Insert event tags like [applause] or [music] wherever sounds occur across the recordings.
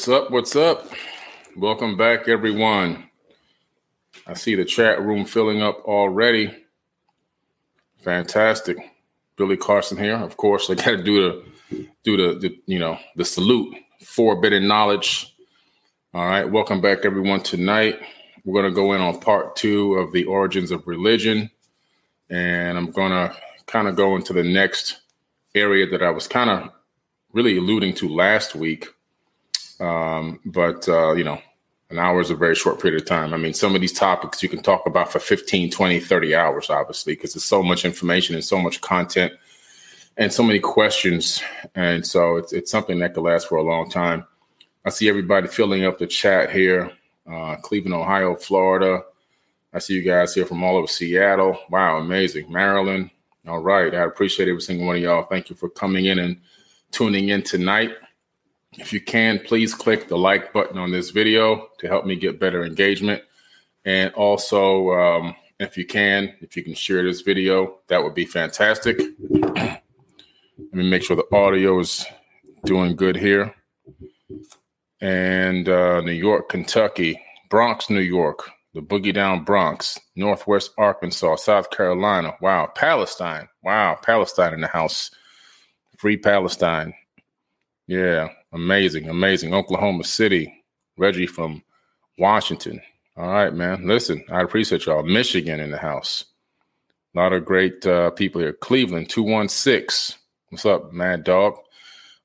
What's up? What's up? Welcome back, everyone. I see the chat room filling up already. Fantastic. Billy Carson here. Of course, I got to do the do the, the you know the salute. Forbidden knowledge. All right. Welcome back, everyone. Tonight we're going to go in on part two of the origins of religion, and I'm going to kind of go into the next area that I was kind of really alluding to last week um, but, uh, you know, an hour is a very short period of time. I mean, some of these topics you can talk about for 15, 20, 30 hours, obviously, because there's so much information and so much content and so many questions. And so it's, it's something that could last for a long time. I see everybody filling up the chat here uh, Cleveland, Ohio, Florida. I see you guys here from all over Seattle. Wow, amazing. Maryland. All right. I appreciate every single one of y'all. Thank you for coming in and tuning in tonight. If you can, please click the like button on this video to help me get better engagement. And also, um, if you can, if you can share this video, that would be fantastic. [clears throat] Let me make sure the audio is doing good here. And uh, New York, Kentucky, Bronx, New York, the Boogie Down Bronx, Northwest Arkansas, South Carolina. Wow, Palestine. Wow, Palestine in the house. Free Palestine. Yeah, amazing, amazing. Oklahoma City, Reggie from Washington. All right, man. Listen, I appreciate y'all. Michigan in the house. A lot of great uh, people here. Cleveland, 216. What's up, Mad Dog?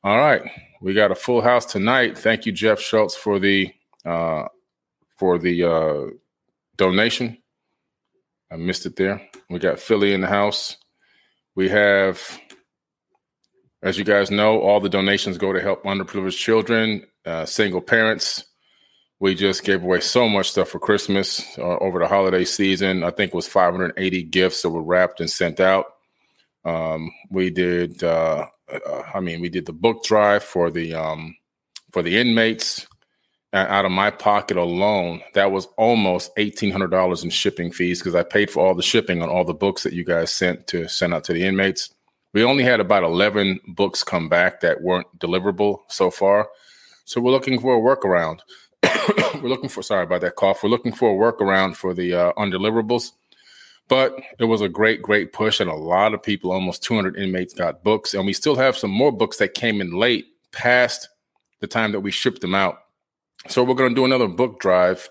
All right. We got a full house tonight. Thank you, Jeff Schultz, for the uh, for the uh, donation. I missed it there. We got Philly in the house. We have as you guys know, all the donations go to help underprivileged children, uh, single parents. We just gave away so much stuff for Christmas uh, over the holiday season. I think it was 580 gifts that were wrapped and sent out. Um, we did, uh, uh I mean, we did the book drive for the um, for the inmates. Out of my pocket alone, that was almost eighteen hundred dollars in shipping fees because I paid for all the shipping on all the books that you guys sent to send out to the inmates. We only had about 11 books come back that weren't deliverable so far. So we're looking for a workaround. [coughs] we're looking for, sorry about that cough. We're looking for a workaround for the uh, undeliverables. But it was a great, great push, and a lot of people, almost 200 inmates, got books. And we still have some more books that came in late past the time that we shipped them out. So we're going to do another book drive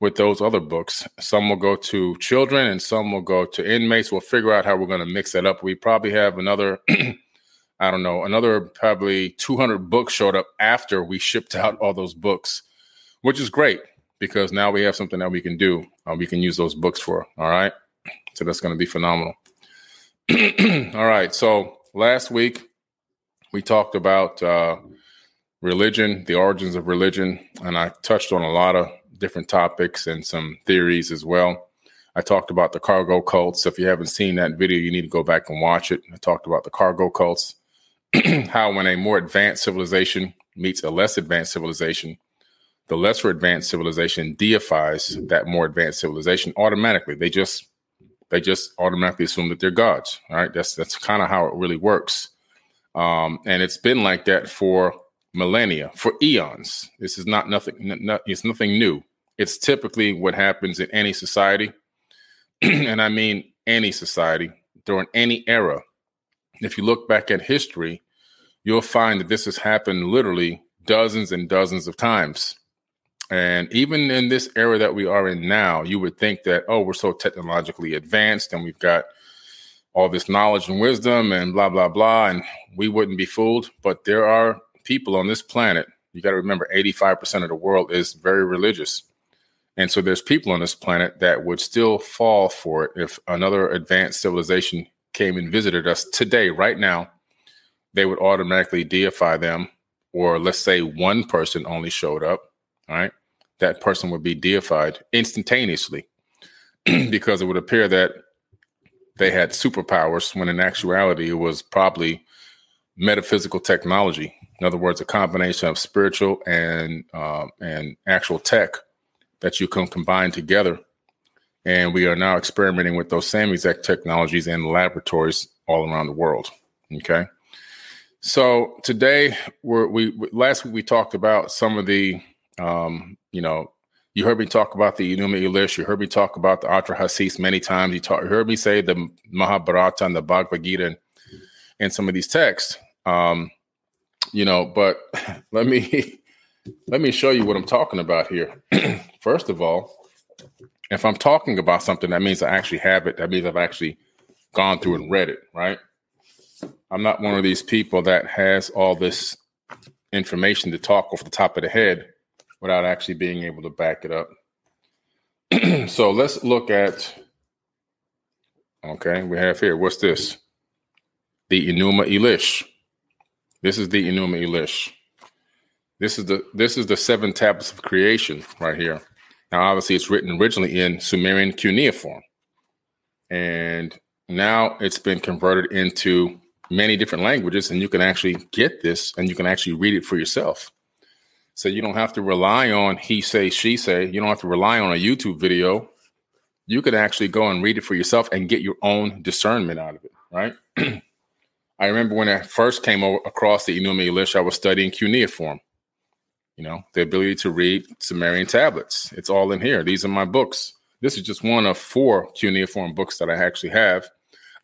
with those other books. Some will go to children and some will go to inmates. We'll figure out how we're going to mix that up. We probably have another, [clears throat] I don't know, another probably 200 books showed up after we shipped out all those books, which is great because now we have something that we can do. Uh, we can use those books for. All right. [clears throat] So that's going to be phenomenal. [clears throat] All right. So last week we talked about uh, religion, the origins of religion, and I touched on a lot of different topics and some theories as well. I talked about the cargo cults. So if you haven't seen that video, you need to go back and watch it. I talked about the cargo cults, [clears throat] how when a more advanced civilization meets a less advanced civilization, the lesser advanced civilization deifies that more advanced civilization automatically. They just they just automatically assume that they're gods. All right, that's that's kind of how it really works, um, and it's been like that for millennia, for eons. This is not nothing. Not, it's nothing new. It's typically what happens in any society, [clears throat] and I mean any society during any era. If you look back at history, you'll find that this has happened literally dozens and dozens of times. And even in this era that we are in now, you would think that, oh, we're so technologically advanced and we've got all this knowledge and wisdom and blah, blah, blah, and we wouldn't be fooled. But there are people on this planet, you got to remember 85% of the world is very religious. And so there's people on this planet that would still fall for it if another advanced civilization came and visited us today, right now, they would automatically deify them. Or let's say one person only showed up, right? that person would be deified instantaneously [clears throat] because it would appear that they had superpowers when in actuality it was probably metaphysical technology. In other words, a combination of spiritual and uh, and actual tech that you can combine together. And we are now experimenting with those same exact technologies in laboratories all around the world. Okay. So today, we're, we last week we talked about some of the um, you know, you heard me talk about the Enuma Elish. You heard me talk about the Atrahasis many times. You, talk, you heard me say the Mahabharata and the Bhagavad Gita and, and some of these texts. Um, you know, but [laughs] let me let me show you what I'm talking about here. [clears throat] First of all, if I'm talking about something, that means I actually have it. That means I've actually gone through and read it, right? I'm not one of these people that has all this information to talk off the top of the head without actually being able to back it up. [clears throat] so let's look at, okay, we have here, what's this? The Enuma Elish. This is the Enuma Elish. This is the this is the seven tablets of creation right here. Now, obviously, it's written originally in Sumerian cuneiform, and now it's been converted into many different languages, and you can actually get this and you can actually read it for yourself. So you don't have to rely on he say, she say. You don't have to rely on a YouTube video. You could actually go and read it for yourself and get your own discernment out of it, right? [clears throat] I remember when I first came over, across the Enuma Elish, I was studying cuneiform. You know, the ability to read Sumerian tablets. It's all in here. These are my books. This is just one of four cuneiform books that I actually have.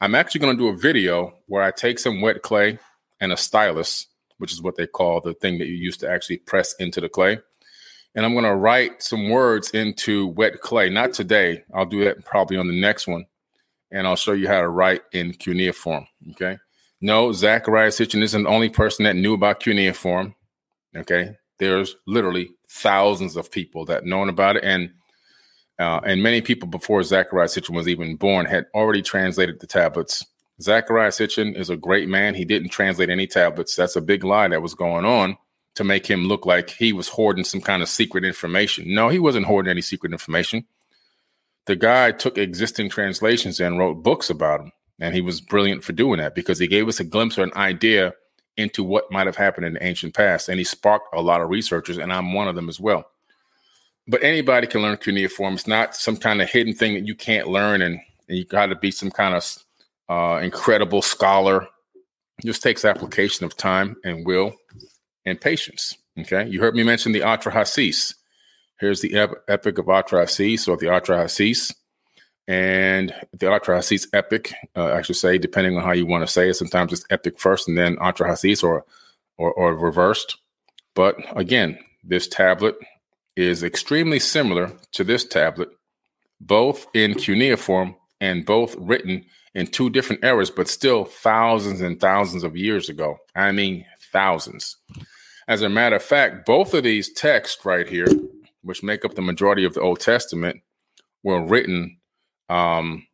I'm actually going to do a video where I take some wet clay and a stylus which is what they call the thing that you use to actually press into the clay. And I'm going to write some words into wet clay. Not today. I'll do that probably on the next one. And I'll show you how to write in cuneiform. Okay. No, Zecharia Sitchin isn't the only person that knew about cuneiform. Okay. There's literally thousands of people that known about it. And uh, and many people before Zecharia Sitchin was even born had already translated the tablets Zecharia Sitchin is a great man. He didn't translate any tablets. That's a big lie that was going on to make him look like he was hoarding some kind of secret information. No, he wasn't hoarding any secret information. The guy took existing translations and wrote books about them. And he was brilliant for doing that because he gave us a glimpse or an idea into what might have happened in the ancient past. And he sparked a lot of researchers, and I'm one of them as well. But anybody can learn cuneiform. It's not some kind of hidden thing that you can't learn, and, and you got to be some kind of uh, incredible scholar. It just takes application of time and will and patience. Okay. You heard me mention the Atrahasis. Here's the ep- epic of Atrahasis or the Atrahasis. And the Atrahasis epic, uh, I should say, depending on how you want to say it. Sometimes it's epic first and then Atrahasis or, or, or reversed. But again, this tablet is extremely similar to this tablet, both in cuneiform and both written in two different eras, but still thousands and thousands of years ago. I mean, thousands. As a matter of fact, both of these texts right here, which make up the majority of the Old Testament, were written um,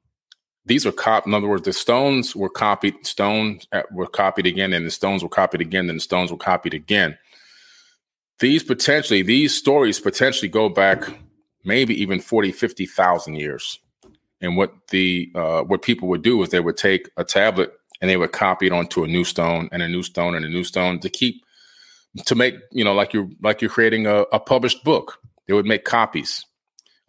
these are cop. In other words, the stones were copied. Stones were copied again, and the stones were copied again, and the stones were copied again. These potentially, these stories potentially go back maybe even 40, 50,000 years. And what the uh, what people would do is they would take a tablet and they would copy it onto a new stone and a new stone and a new stone to keep to make you know like you're like you're creating a, a published book. They would make copies,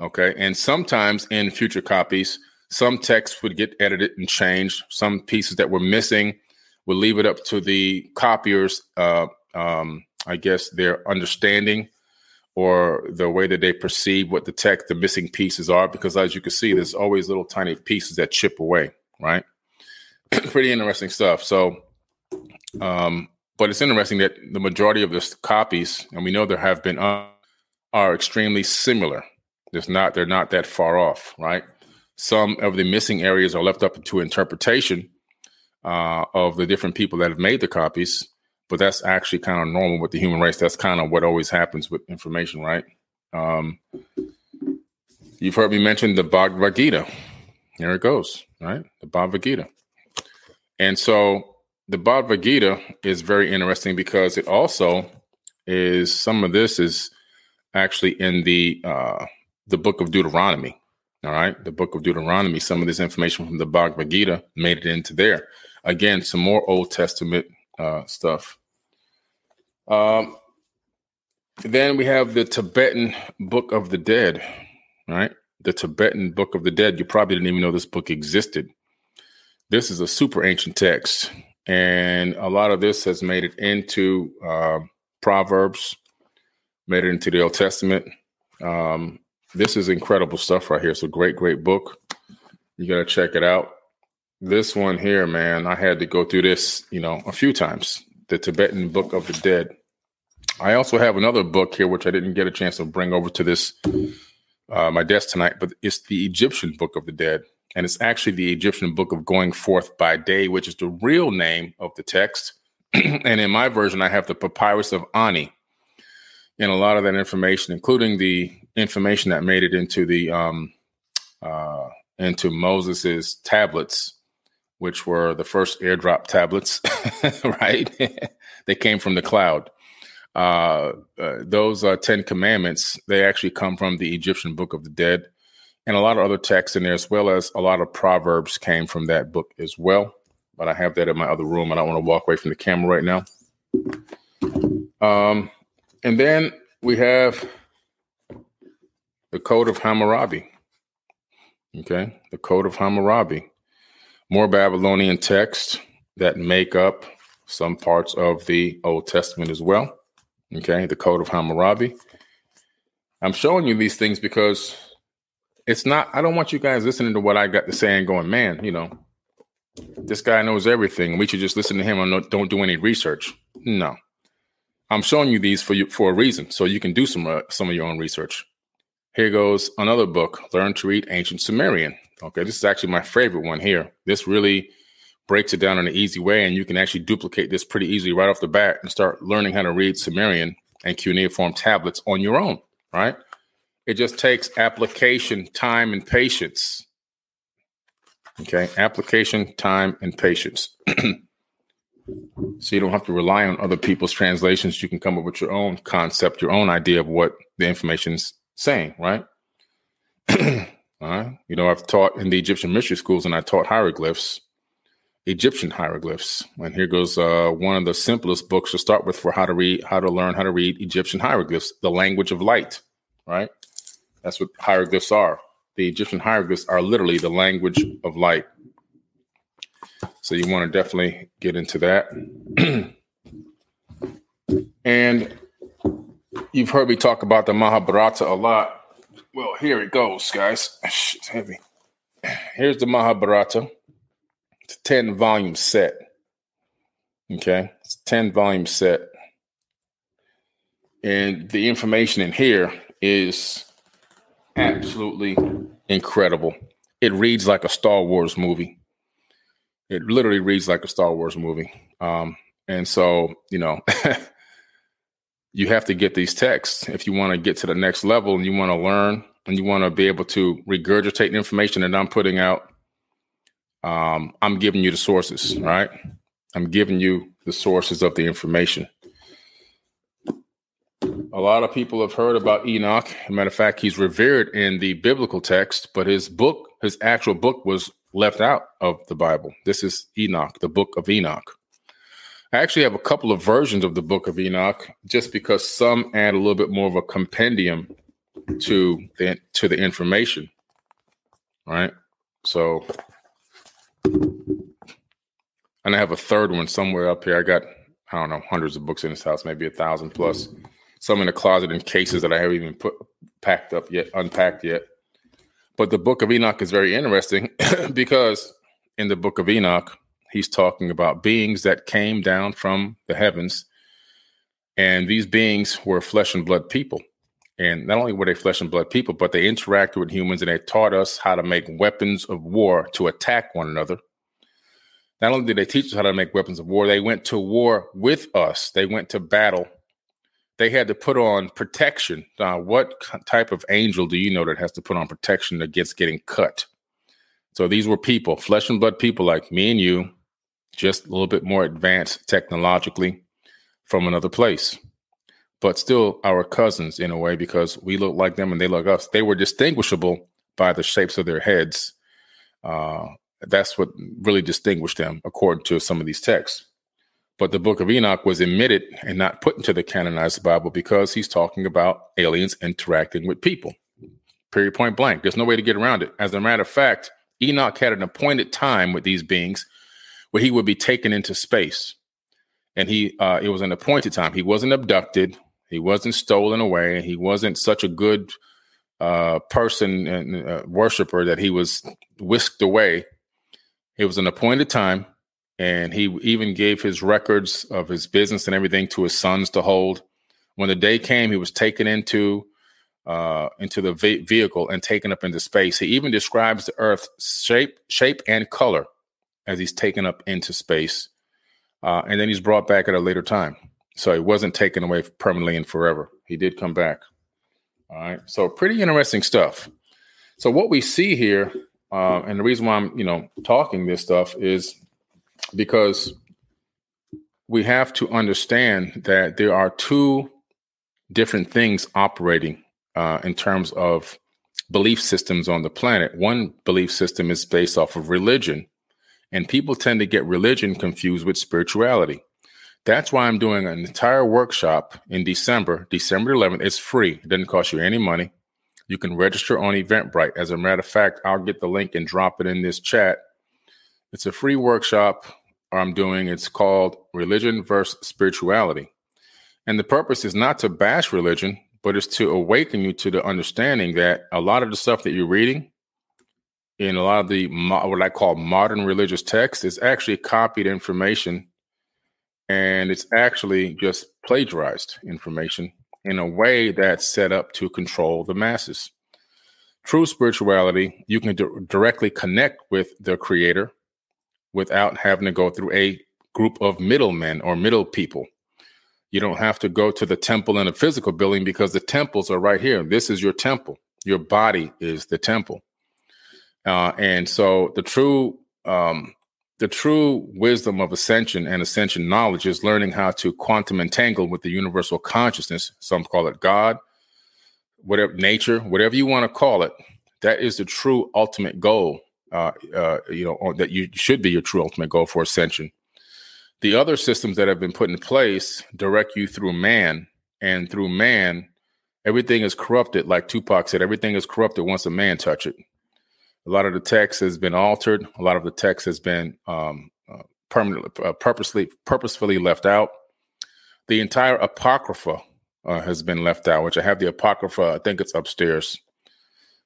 okay, and sometimes in future copies, some texts would get edited and changed. Some pieces that were missing would leave it up to the copiers. Uh, um, I guess their understanding or the way that they perceive what the text, the missing pieces are, because as you can see, there's always little tiny pieces that chip away, right? [clears throat] Pretty interesting stuff. So, um, but it's interesting that the majority of the copies, and we know there have been, uh, are extremely similar. There's not, they're not that far off, right? Some of the missing areas are left up to interpretation uh, of the different people that have made the copies but that's actually kind of normal with the human race. That's kind of what always happens with information, right? Um, you've heard me mention the Bhagavad Gita. There it goes, right? The Bhagavad Gita. And so the Bhagavad Gita is very interesting because it also is some of this is actually in the uh, the book of Deuteronomy. All right, the book of Deuteronomy. Some of this information from the Bhagavad Gita made it into there. Again, some more Old Testament uh, stuff. Um, then we have the Tibetan Book of the Dead, right? The Tibetan Book of the Dead. You probably didn't even know this book existed. This is a super ancient text, and a lot of this has made it into uh, Proverbs, made it into the Old Testament. Um, this is incredible stuff right here. It's a great, great book. You got to check it out. This one here, man, I had to go through this, you know, a few times the Tibetan Book of the Dead. I also have another book here, which I didn't get a chance to bring over to this uh, my desk tonight, but it's the Egyptian Book of the Dead, and it's actually the Egyptian Book of Going Forth by Day, which is the real name of the text. [clears throat] and in my version, I have the Papyrus of Ani, and a lot of that information, including the information that made it into the um, uh, into Moses's tablets, which were the first airdrop tablets, [laughs] right? [laughs] they came from the cloud. Uh, uh, those uh, Ten Commandments, they actually come from the Egyptian Book of the Dead. And a lot of other texts in there, as well as a lot of Proverbs, came from that book as well. But I have that in my other room. I don't want to walk away from the camera right now. Um, and then we have the Code of Hammurabi. Okay, the Code of Hammurabi more Babylonian texts that make up some parts of the Old Testament as well. Okay, the Code of Hammurabi. I'm showing you these things because it's not, I don't want you guys listening to what I got to say and going, man, you know, this guy knows everything. We should just listen to him and don't do any research. No. I'm showing you these for you for a reason, so you can do some uh, some of your own research. Here goes another book, Learn to Read Ancient Sumerian. Okay, this is actually my favorite one here. This really breaks it down in an easy way, and you can actually duplicate this pretty easily right off the bat and start learning how to read Sumerian and cuneiform tablets on your own, right? It just takes application, time, and patience. Okay, application, time, and patience. [clears throat] so you don't have to rely on other people's translations. You can come up with your own concept, your own idea of what the information's saying, right? [clears throat] Uh, you know, I've taught in the Egyptian mystery schools and I taught hieroglyphs, Egyptian hieroglyphs. And here goes uh, one of the simplest books to start with for how to read, how to learn how to read Egyptian hieroglyphs, the language of light, right? That's what hieroglyphs are. The Egyptian hieroglyphs are literally the language of light. So you want to definitely get into that. [clears throat] and you've heard me talk about the Mahabharata a lot well, here it goes, guys. It's heavy. Here's the Mahabharata. It's a 10 volume set. Okay. It's a 10 volume set. And the information in here is absolutely incredible. It reads like a Star Wars movie. It literally reads like a Star Wars movie. Um, and so, you know, [laughs] you have to get these texts if you want to get to the next level and you want to learn and you want to be able to regurgitate the information that I'm putting out Um, I'm giving you the sources, right? I'm giving you the sources of the information. A lot of people have heard about Enoch. matter of fact, he's revered in the biblical text, but his book, his actual book, was left out of the Bible. This is Enoch, the book of Enoch. I actually have a couple of versions of the book of Enoch just because some add a little bit more of a compendium to the to the information. Right? So and I have a third one somewhere up here. I got I don't know, hundreds of books in this house, maybe a thousand plus. Some in the closet in cases that I haven't even put packed up yet, unpacked yet. But the book of Enoch is very interesting [clears throat] because in the book of Enoch, he's talking about beings that came down from the heavens. And these beings were flesh and blood people. And not only were they flesh and blood people, but they interacted with humans and they taught us how to make weapons of war to attack one another. Not only did they teach us how to make weapons of war, they went to war with us. They went to battle. They had to put on protection. Uh, what type of angel do you know that has to put on protection against getting cut? So these were people, flesh and blood people like me and you, just a little bit more advanced technologically from another place, but still our cousins in a way because we look like them and they look us. They were distinguishable by the shapes of their heads. Uh, that's what really distinguished them, according to some of these texts. But the book of Enoch was omitted and not put into the canonized Bible because he's talking about aliens interacting with people. Period, point blank. There's no way to get around it. As a matter of fact, Enoch had an appointed time with these beings where he would be taken into space. And he uh, it was an appointed time. He wasn't abducted, he wasn't stolen away, he wasn't such a good uh, person and uh, worshiper that he was whisked away. It was an appointed time, and he even gave his records of his business and everything to his sons to hold. When the day came, he was taken into uh, into the ve- vehicle and taken up into space. He even describes the Earth's shape, shape and color as he's taken up into space. Uh, and then he's brought back at a later time. So he wasn't taken away permanently and forever. He did come back. All right. So pretty interesting stuff. So what we see here, uh, and the reason why I'm, you know, talking this stuff is because we have to understand that there are two different things operating uh, in terms of belief systems on the planet. One belief system is based off of religion, and people tend to get religion confused with spirituality. That's why I'm doing an entire workshop in December, December 11th. It's free, it doesn't cost you any money. You can register on Eventbrite. As a matter of fact, I'll get the link and drop it in this chat. It's a free workshop I'm doing. It's called Religion versus Spirituality. And the purpose is not to bash religion, but it's to awaken you to the understanding that a lot of the stuff that you're reading in a lot of the what I call modern religious texts is actually copied information and it's actually just plagiarized information in a way that's set up to control the masses. True spirituality, you can directly connect with the creator without having to go through a group of middlemen or middle people. You don't have to go to the temple in a physical building because the temples are right here. This is your temple. Your body is the temple. Uh, and so the true um, the true wisdom of ascension and ascension knowledge is learning how to quantum entangle with the universal consciousness. Some call it God, whatever nature, whatever you want to call it. That is the true ultimate goal. Uh, uh, you know that you should be your true ultimate goal for ascension. The other systems that have been put in place direct you through man, and through man, everything is corrupted. Like Tupac said, everything is corrupted once a man touch it. A lot of the text has been altered. A lot of the text has been um, uh, permanently, uh, purposely, purposefully left out. The entire apocrypha uh, has been left out, which I have the apocrypha. I think it's upstairs.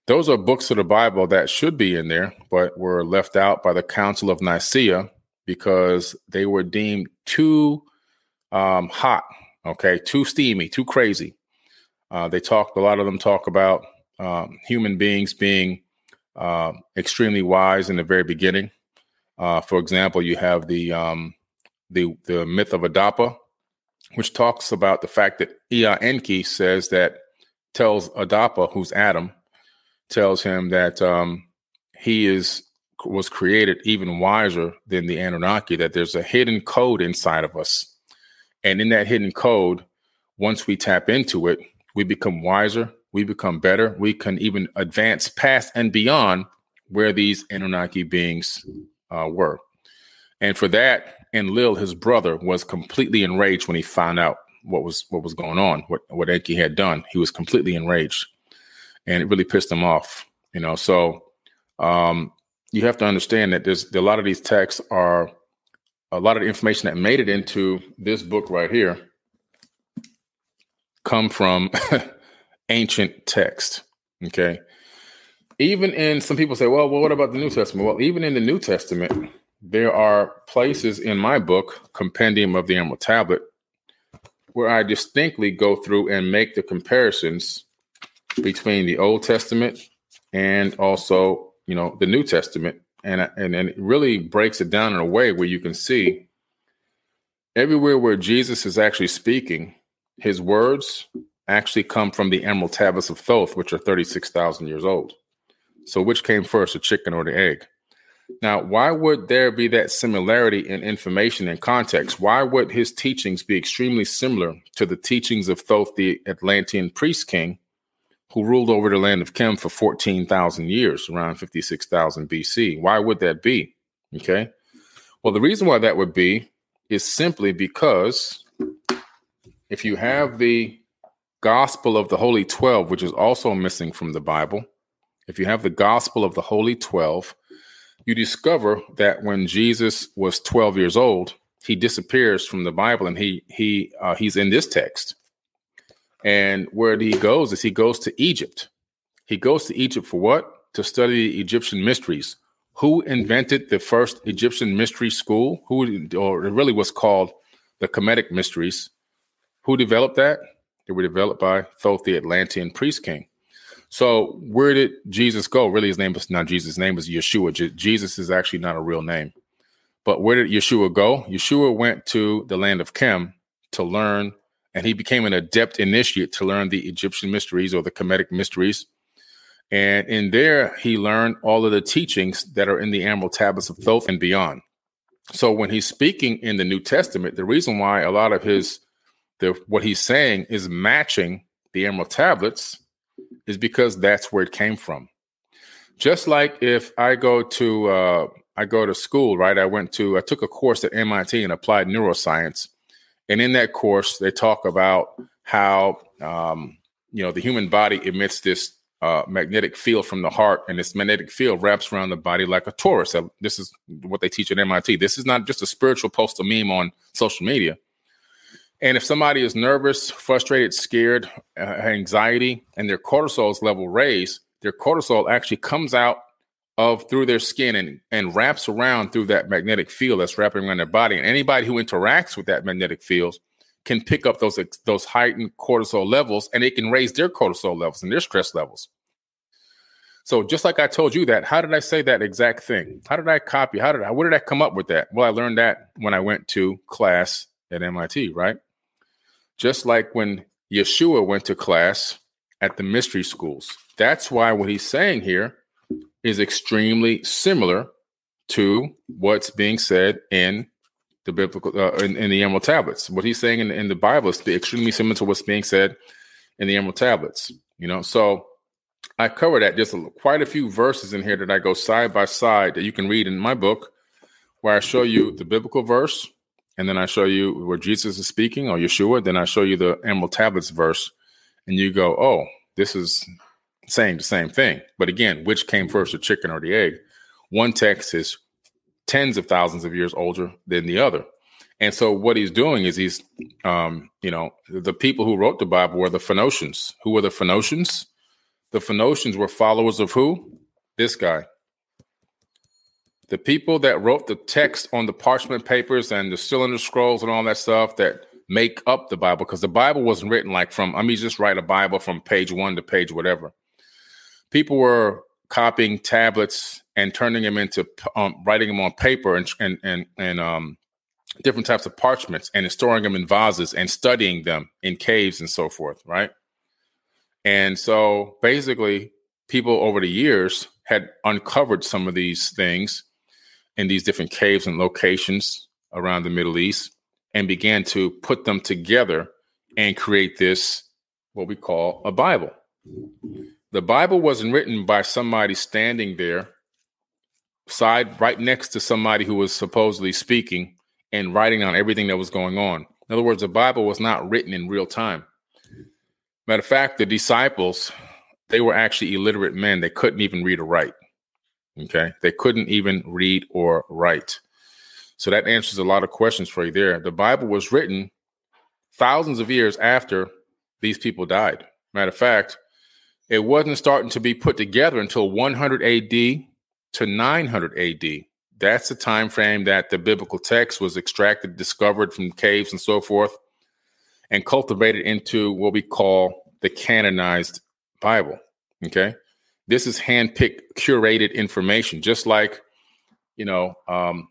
Those are books of the Bible that should be in there, but were left out by the Council of Nicaea because they were deemed too um, hot, okay, too steamy, too crazy. Uh, they talked. A lot of them talk about um, human beings being uh, extremely wise in the very beginning. Uh, for example, you have the um, the the myth of Adapa, which talks about the fact that Ea Enki says that tells Adapa, who's Adam, tells him that um, he is was created even wiser than the Anunnaki, that there's a hidden code inside of us. And in that hidden code, once we tap into it, we become wiser, we become better, we can even advance past and beyond where these Anunnaki beings uh, were. And for that, Enlil, his brother, was completely enraged when he found out what was what was going on, what what Enki had done. He was completely enraged, and it really pissed him off. You know, so um, you have to understand that there's a lot of these texts are a lot of the information that made it into this book right here come from [laughs] ancient text. Okay. Even in some people say, well, well, what about the New Testament? Well, even in the New Testament, there are places in my book, Compendium of the Emerald Tablet, where I distinctly go through and make the comparisons between the Old Testament and also, you know, the New Testament, and and and it really breaks it down in a way where you can see everywhere where Jesus is actually speaking, his words actually come from the Emerald Tablets of Thoth, which are thirty six thousand years old. So, which came first, the chicken or the egg? Now, why would there be that similarity in information and context? Why would his teachings be extremely similar to the teachings of Thoth, the Atlantean priest king, who ruled over the land of Kem for 14,000 years, around 56,000 BC? Why would that be? Okay. Well, the reason why that would be is simply because if you have the Gospel of the Holy Twelve, which is also missing from the Bible, if you have the Gospel of the Holy Twelve, you discover that when Jesus was 12 years old, he disappears from the Bible and he he uh, he's in this text. And where he goes is he goes to Egypt. He goes to Egypt for what? To study the Egyptian mysteries. Who invented the first Egyptian mystery school? Who or it really was called the Kemetic Mysteries. Who developed that? They were developed by Thoth, the Atlantean priest king. So where did Jesus go? Really, his name was not Jesus. His name was Yeshua. Je- Jesus is actually not a real name. But where did Yeshua go? Yeshua went to the land of Kem to learn, and he became an adept initiate to learn the Egyptian mysteries or the Kemetic mysteries. And in there, he learned all of the teachings that are in the Emerald Tablets of Thoth and beyond. So when he's speaking in the New Testament, the reason why a lot of his the what he's saying is matching the Emerald Tablets is because that's where it came from. Just like if I go to uh, I go to school, right? I went to I took a course at MIT in applied neuroscience, and in that course they talk about how um, you know the human body emits this uh, magnetic field from the heart, and this magnetic field wraps around the body like a torus. This is what they teach at MIT. This is not just a spiritual post, a meme on social media. And if somebody is nervous, frustrated, scared, uh, anxiety, and their cortisol's level raised, their cortisol actually comes out of through their skin and, and wraps around through that magnetic field that's wrapping around their body. And anybody who interacts with that magnetic field can pick up those those heightened cortisol levels, and it can raise their cortisol levels and their stress levels. So just like I told you that, how did I say that exact thing? How did I copy? How did I? Where did I come up with that? Well, I learned that when I went to class at MIT, right? Just like when Yeshua went to class at the mystery schools. That's why what he's saying here is extremely similar to what's being said in the biblical uh, in, in, the emerald tablets. What he's saying in, in the Bible is extremely similar to what's being said in the emerald tablets. You know, so I cover that. There's a, quite a few verses in here that I go side by side that you can read in my book, where I show you the biblical verse and then I show you where Jesus is speaking or Yeshua, then I show you the Emerald Tablets verse, and you go, oh, this is saying the same thing. But again, which came first, the chicken or the egg? One text is tens of thousands of years older than the other. And so what he's doing is he's, um, you know, the people who wrote the Bible were the Phoenicians. Who were the Phoenicians? The Phoenicians were followers of who? This guy, the people that wrote the text on the parchment papers and the cylinder scrolls and all that stuff that make up the Bible, because the Bible wasn't written like from, I mean, just write a Bible from page one to page whatever. People were copying tablets and turning them into um, writing them on paper and and and, and um, different types of parchments and storing them in vases and studying them in caves and so forth, right? And so basically, people over the years had uncovered some of these things in these different caves and locations around the Middle East and began to put them together and create this, what we call a Bible. The Bible wasn't written by somebody standing there, side right next to somebody who was supposedly speaking and writing on everything that was going on. In other words, the Bible was not written in real time. Matter of fact, the disciples, they were actually illiterate men. They couldn't even read or write. Okay. They couldn't even read or write. So that answers a lot of questions for you there. The Bible was written thousands of years after these people died. Matter of fact, it wasn't starting to be put together until 100 AD to 900 AD. That's the time frame that the biblical text was extracted, discovered from caves and so forth, and cultivated into what we call the canonized Bible. Okay. This is handpicked, curated information, just like, you know, um,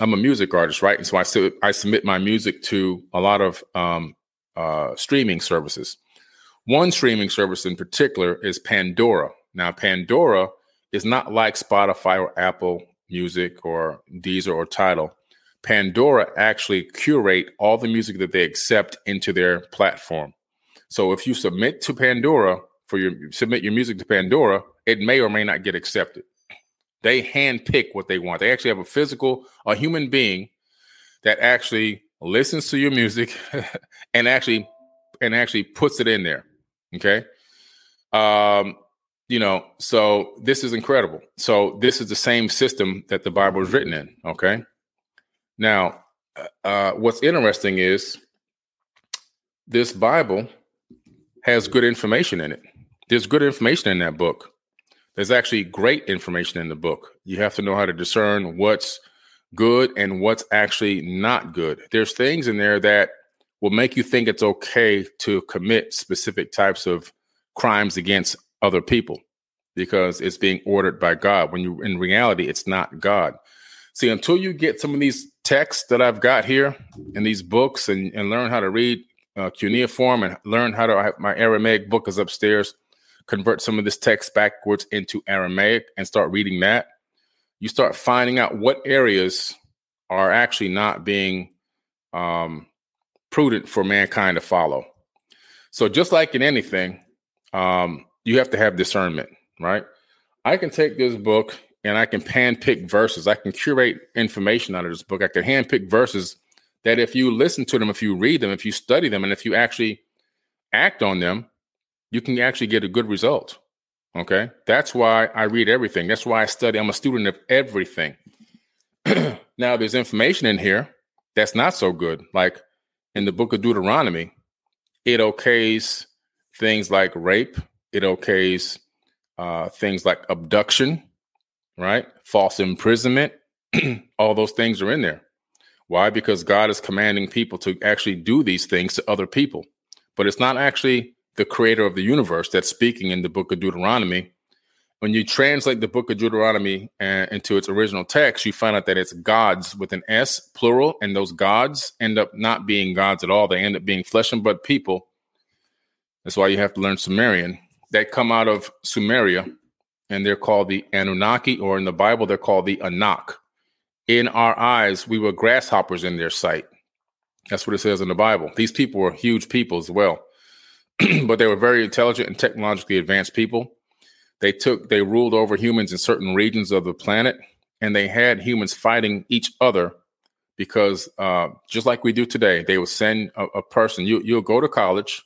I'm a music artist, right? And so I, su- I submit my music to a lot of um, uh, streaming services. One streaming service in particular is Pandora. Now, Pandora is not like Spotify or Apple Music or Deezer or Tidal. Pandora actually curate all the music that they accept into their platform. So if you submit to Pandora for your submit your music to Pandora, it may or may not get accepted. They handpick what they want. They actually have a physical, a human being that actually listens to your music [laughs] and actually and actually puts it in there. Okay. Um, you know, so this is incredible. So this is the same system that the Bible is written in. Okay. Now, uh, uh what's interesting is this Bible has good information in it. There's good information in that book. There's actually great information in the book. You have to know how to discern what's good and what's actually not good. There's things in there that will make you think it's okay to commit specific types of crimes against other people because it's being ordered by God when you in reality it's not God. See, until you get some of these texts that I've got here in these books and, and learn how to read uh, cuneiform and learn how to my Aramaic book is upstairs convert some of this text backwards into Aramaic and start reading that, you start finding out what areas are actually not being um, prudent for mankind to follow. So, just like in anything, um, you have to have discernment, right? I can take this book and I can handpick verses. I can curate information out of this book. I can handpick verses that if you listen to them, if you read them, if you study them, and if you actually act on them, you can actually get a good result. Okay. That's why I read everything. That's why I study. I'm a student of everything. [clears throat] now, there's information in here that's not so good. Like in the book of Deuteronomy, it okays things like rape, it okays uh, things like abduction, right? False imprisonment. [clears throat] All those things are in there. Why? Because God is commanding people to actually do these things to other people. But it's not actually the creator of the universe that's speaking in the book of Deuteronomy. When you translate the book of Deuteronomy uh, into its original text, you find out that it's gods with an S, plural, and those gods end up not being gods at all. They end up being flesh and blood people. That's why you have to learn Sumerian. That come out of Sumeria, and they're called the Anunnaki, or in the Bible, they're called the Anak. In our eyes, we were grasshoppers in their sight. That's what it says in the Bible. These people were huge people as well. [clears throat] but they were very intelligent and technologically advanced people. They took they ruled over humans in certain regions of the planet, and they had humans fighting each other because uh, just like we do today, they would send a, a person. You you'll go to college,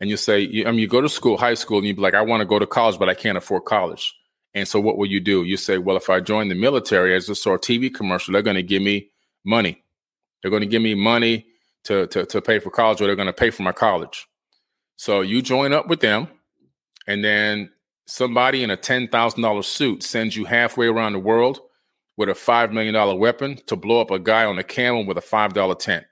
and you say, you, I mean, you go to school, high school, and you'd be like, I want to go to college, but I can't afford college. And so, what will you do? You say, well, if I join the military, as I saw a TV commercial, they're going to give me money. They're going to give me money to, to to pay for college, or they're going to pay for my college. So you join up with them, and then somebody in a $10,000 suit sends you halfway around the world with a $5 million weapon to blow up a guy on a camel with a $5 tent.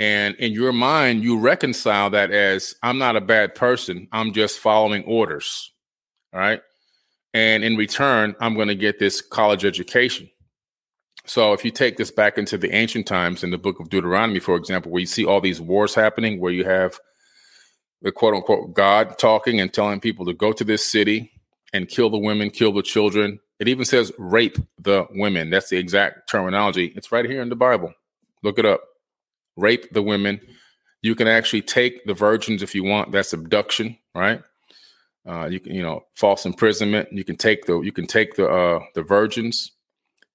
And in your mind, you reconcile that as I'm not a bad person, I'm just following orders. All right. And in return, I'm going to get this college education. So if you take this back into the ancient times in the book of Deuteronomy, for example, where you see all these wars happening, where you have the quote unquote God talking and telling people to go to this city and kill the women, kill the children. It even says rape the women. That's the exact terminology. It's right here in the Bible. Look it up. Rape the women. You can actually take the virgins if you want. That's abduction, right? Uh, you can, you know, false imprisonment. You can take the you can take the uh, the virgins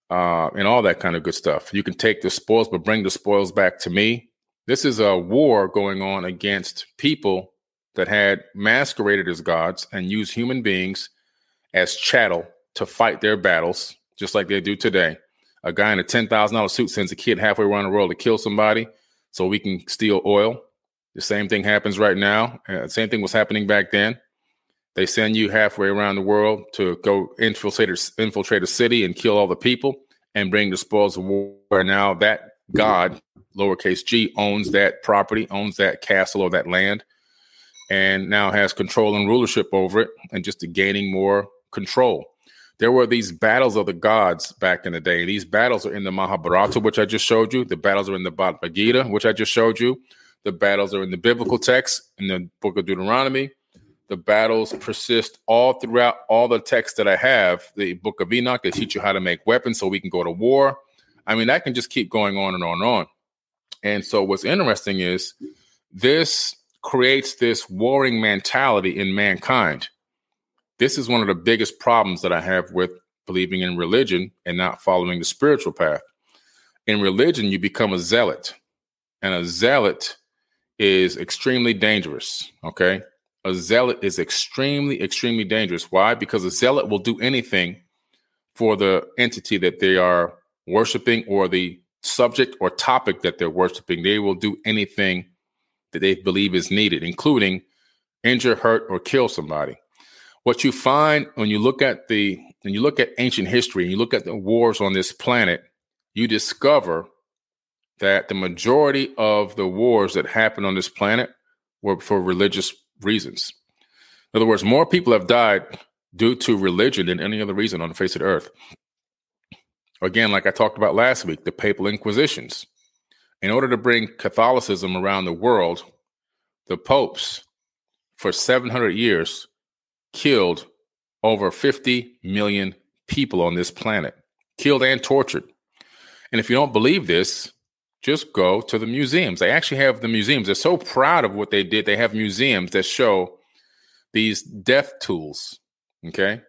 uh, and all that kind of good stuff. You can take the spoils, but bring the spoils back to me. This is a war going on against people that had masqueraded as gods and used human beings as chattel to fight their battles, just like they do today. A guy in a ten thousand dollar suit sends a kid halfway around the world to kill somebody so we can steal oil. The same thing happens right now. Uh, same thing was happening back then. They send you halfway around the world to go infiltrate, infiltrate a city and kill all the people and bring the spoils of war. Now that God, lowercase g, owns that property, owns that castle or that land, and now has control and rulership over it, and just gaining more control. There were these battles of the gods back in the day. These battles are in the Mahabharata, which I just showed you. The battles are in the Bhagavad Gita, which I just showed you. The battles are in the biblical text in the book of Deuteronomy the battles persist all throughout all the texts that I have. The book of Enoch, they teach you how to make weapons so we can go to war. I mean, that can just keep going on and on and on. And so, what's interesting is this creates this warring mentality in mankind. This is one of the biggest problems that I have with believing in religion and not following the spiritual path. In religion, you become a zealot, and a zealot is extremely dangerous. Okay a zealot is extremely, extremely dangerous. Why? Because a zealot will do anything for the entity that they are worshiping or the subject or topic that they're worshiping. They will do anything that they believe is needed, including injure, hurt, or kill somebody. What you find when you look at the when you look at ancient history and you look at the wars on this planet, you discover that the majority of the wars that happened on this planet were for religious reasons. In other words, more people have died due to religion than any other reason on the face of the earth. Again, like I talked about last week, the papal inquisitions. In order to bring Catholicism around the world, the popes for 700 years killed over 50 million people on this planet, killed and tortured. And if you don't believe this, just go to the museums. They actually have the museums. They're so proud of what they did. They have museums that show these death tools. Okay.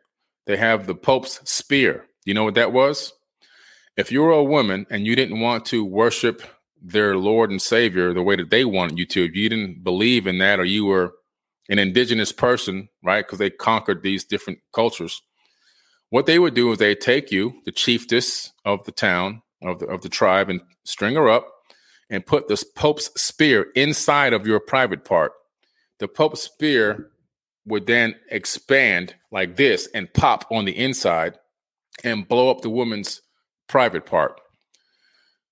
They have the Pope's spear. You know what that was? If you were a woman and you didn't want to worship their Lord and Savior the way that they wanted you to, if you didn't believe in that or you were an indigenous person, right? Because they conquered these different cultures. What they would do is they take you, the chiefess of the town, of the, of the tribe, and string her up and put the Pope's spear inside of your private part. The Pope's spear would then expand like this and pop on the inside and blow up the woman's private part.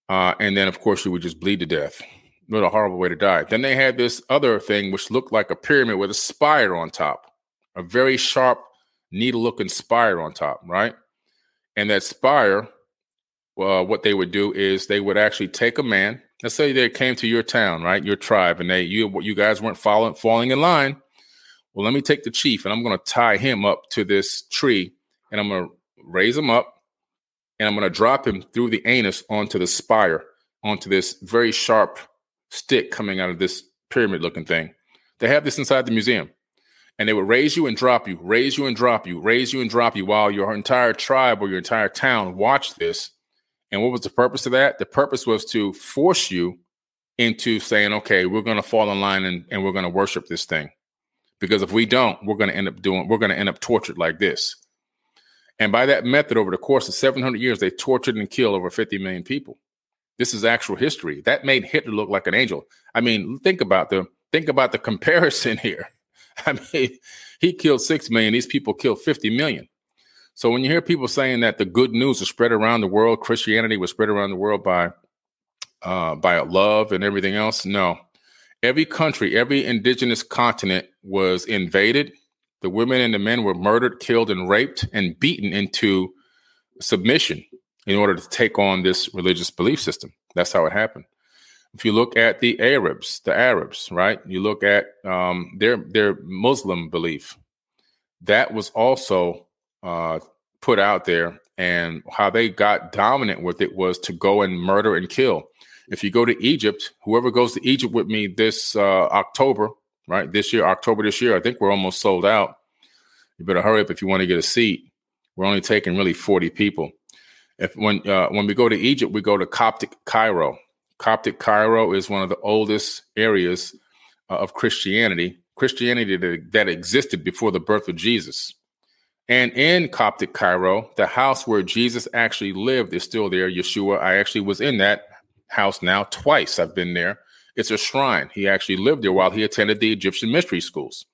Uh, and then, of course, you would just bleed to death. What a horrible way to die. Then they had this other thing which looked like a pyramid with a spire on top, a very sharp, needle looking spire on top, right? And that spire uh, what they would do is they would actually take a man. Let's say they came to your town, right, your tribe, and they you you guys weren't following falling in line. Well, let me take the chief, and I'm going to tie him up to this tree, and I'm going to raise him up, and I'm going to drop him through the anus onto the spire, onto this very sharp stick coming out of this pyramid-looking thing. They have this inside the museum and they would raise you and drop you, raise you and drop you, raise you and drop you while your entire tribe or your entire town watched this and what was the purpose of that? The purpose was to force you into saying, okay, we're going to fall in line and, and we're going to worship this thing. Because if we don't, we're going to end up doing, we're going to end up tortured like this. And by that method, over the course of 700 years, they tortured and killed over 50 million people. This is actual history. That made Hitler look like an angel. I mean, think about the think about the [laughs] comparison here. I mean, he killed six million. These people killed 50 million. So when you hear people saying that the good news was spread around the world, Christianity was spread around the world by uh, by love and everything else, no. Every country, every indigenous continent was invaded. The women and the men were murdered, killed, and raped and beaten into submission in order to take on this religious belief system. That's how it happened. If you look at the Arabs, the Arabs, right? You look at um, their their Muslim belief. That was also uh, put out there, and how they got dominant with it was to go and murder and kill. If you go to Egypt, whoever goes to Egypt with me this uh, October, right? This year, October this year, I think we're almost sold out. You better hurry up if you want to get a seat. We're only taking really 40 people. If when uh, when we go to Egypt, we go to Coptic Cairo. Coptic Cairo is one of the oldest areas uh, of Christianity, Christianity that, that existed before the birth of Jesus. And in Coptic Cairo, the house where Jesus actually lived is still there. Yeshua, I actually was in that house now twice. I've been there. It's a shrine. He actually lived there while he attended the Egyptian mystery schools.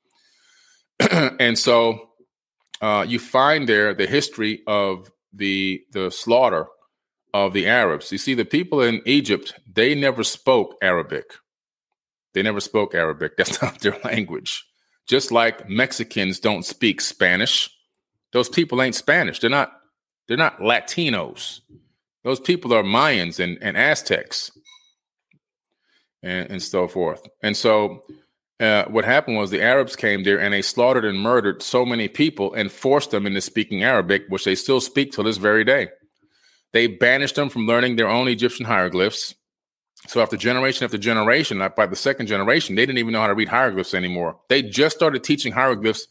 [clears throat] and so uh, you find there the history of the the slaughter of the Arabs. You see, the people in Egypt they never spoke Arabic. They never spoke Arabic. [laughs] That's not their language. Just like Mexicans don't speak Spanish. Those people ain't Spanish. They're not. They're not Latinos. Those people are Mayans and, and Aztecs and, and so forth. And so uh, what happened was the Arabs came there and they slaughtered and murdered so many people and forced them into speaking Arabic, which they still speak till this very day. They banished them from learning their own Egyptian hieroglyphs. So after generation after generation, by the second generation, they didn't even know how to read hieroglyphs anymore. They just started teaching hieroglyphs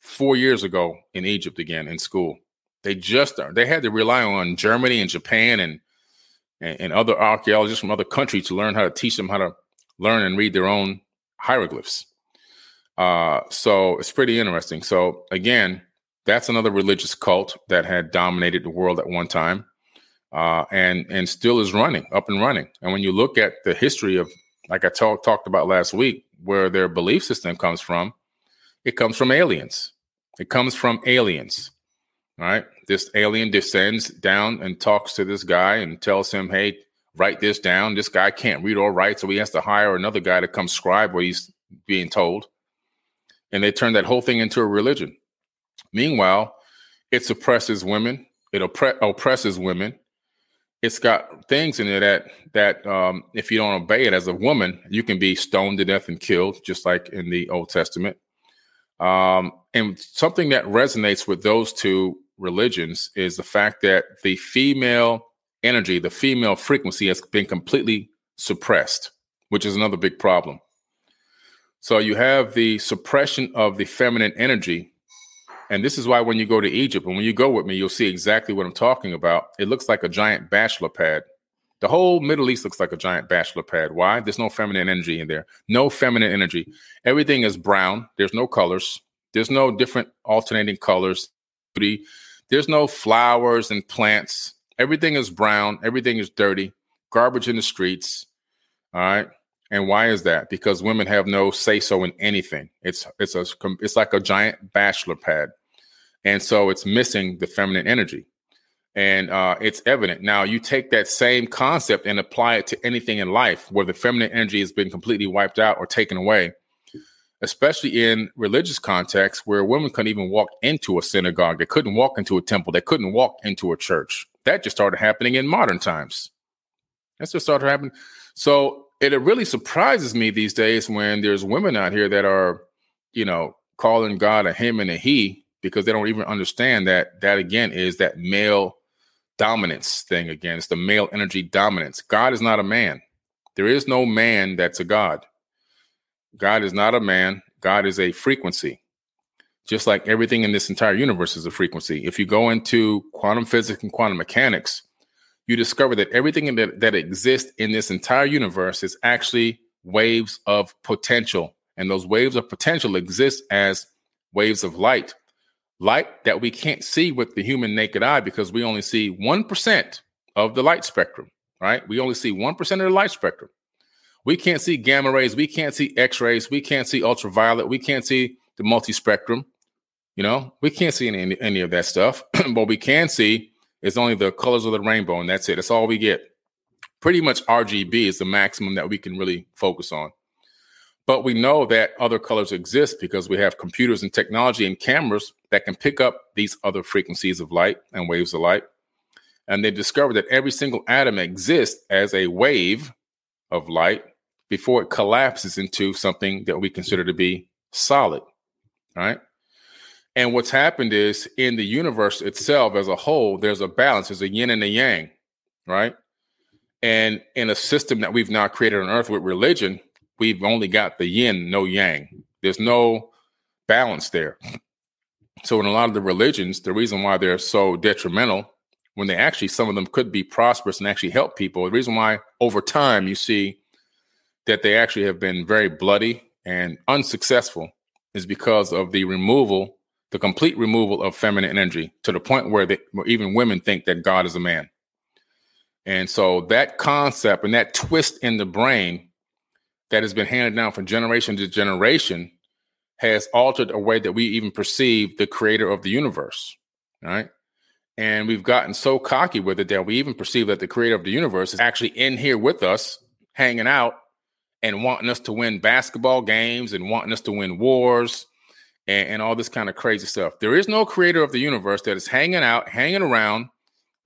four years ago in Egypt again in school. They just they had to rely on Germany and Japan and, and and other archaeologists from other countries to learn how to teach them how to learn and read their own hieroglyphs. Uh, so it's pretty interesting. So again, that's another religious cult that had dominated the world at one time, uh, and and still is running up and running. And when you look at the history of, like I talk, talked about last week, where their belief system comes from, it comes from aliens. It comes from aliens. Right? This alien descends down and talks to this guy and tells him, "Hey, write this down. This guy can't read or write, so he has to hire another guy to come scribe what he's being told." And they turn that whole thing into a religion. Meanwhile, it suppresses women. It oppre- oppresses women. It's got things in it that that um, if you don't obey it as a woman, you can be stoned to death and killed, just like in the Old Testament. Um, and something that resonates with those two religions is the fact that the female energy, the female frequency has been completely suppressed, which is another big problem. So you have the suppression of the feminine energy. And this is why when you go to Egypt, and when you go with me, you'll see exactly what I'm talking about. It looks like a giant bachelor pad. The whole Middle East looks like a giant bachelor pad. Why? There's no feminine energy in there. No feminine energy. Everything is brown. There's no colors. There's no different alternating colors. There's no flowers and plants. Everything is brown. Everything is dirty. Garbage in the streets. All right. And why is that? Because women have no say so in anything. It's it's a it's like a giant bachelor pad, and so it's missing the feminine energy, and uh, it's evident. Now you take that same concept and apply it to anything in life where the feminine energy has been completely wiped out or taken away especially in religious contexts where women couldn't even walk into a synagogue, they couldn't walk into a temple, they couldn't walk into a church. That just started happening in modern times. That's just started happening. So it, it really surprises me these days when there's women out here that are, you know, calling God a him and a he because they don't even understand that that again is that male dominance thing again. It's the male energy dominance. God is not a man. There is no man that's a God. God is not a man, God is a frequency. Just like everything in this entire universe is a frequency. If you go into quantum physics and quantum mechanics, you discover that everything that, that exists in this entire universe is actually waves of potential. And those waves of potential exist as waves of light. Light that we can't see with the human naked eye because we only see 1% of the light spectrum, right? We only see 1% of the light spectrum. We can't see gamma rays. We can't see X rays. We can't see ultraviolet. We can't see the multi spectrum. You know, we can't see any, any of that stuff. [clears throat] what we can see is only the colors of the rainbow, and that's it. That's all we get. Pretty much RGB is the maximum that we can really focus on. But we know that other colors exist because we have computers and technology and cameras that can pick up these other frequencies of light and waves of light. And they discovered that every single atom exists as a wave of light before it collapses into something that we consider to be solid, right? And what's happened is in the universe itself as a whole, there's a balance, there's a yin and a yang, right? And in a system that we've now created on earth with religion, we've only got the yin, no yang. There's no balance there. So in a lot of the religions, the reason why they're so detrimental, when they actually some of them could be prosperous and actually help people, the reason why over time you see that they actually have been very bloody and unsuccessful is because of the removal, the complete removal of feminine energy to the point where, they, where even women think that God is a man. And so that concept and that twist in the brain that has been handed down from generation to generation has altered a way that we even perceive the creator of the universe. Right. And we've gotten so cocky with it that we even perceive that the creator of the universe is actually in here with us, hanging out and wanting us to win basketball games and wanting us to win wars and, and all this kind of crazy stuff. There is no creator of the universe that is hanging out, hanging around,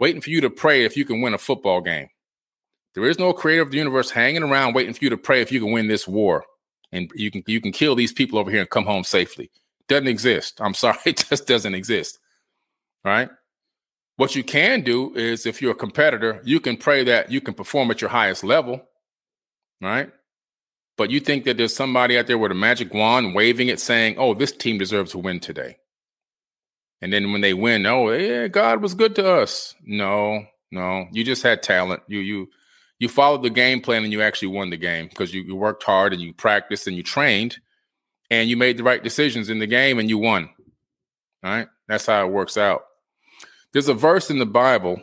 waiting for you to pray if you can win a football game. There is no creator of the universe hanging around waiting for you to pray if you can win this war and you can you can kill these people over here and come home safely. Doesn't exist. I'm [laughs] sorry, it just doesn't exist. Right? What you can do is if you're a competitor, you can pray that you can perform at your highest level. Right? But you think that there's somebody out there with a magic wand waving it saying, "Oh, this team deserves to win today." And then when they win, oh, yeah, God was good to us. No, no, you just had talent. You you you followed the game plan and you actually won the game because you, you worked hard and you practiced and you trained and you made the right decisions in the game and you won. All right, that's how it works out. There's a verse in the Bible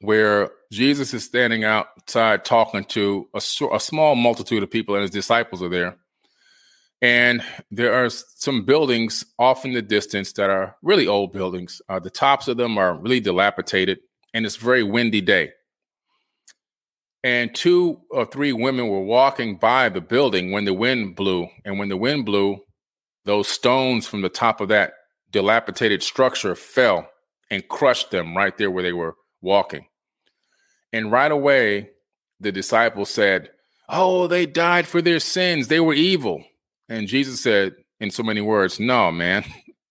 where Jesus is standing outside talking to a, a small multitude of people, and his disciples are there. And there are some buildings off in the distance that are really old buildings. Uh, the tops of them are really dilapidated, and it's a very windy day. And two or three women were walking by the building when the wind blew. And when the wind blew, those stones from the top of that dilapidated structure fell and crushed them right there where they were walking. And right away, the disciples said, Oh, they died for their sins. They were evil. And Jesus said, in so many words, no, man.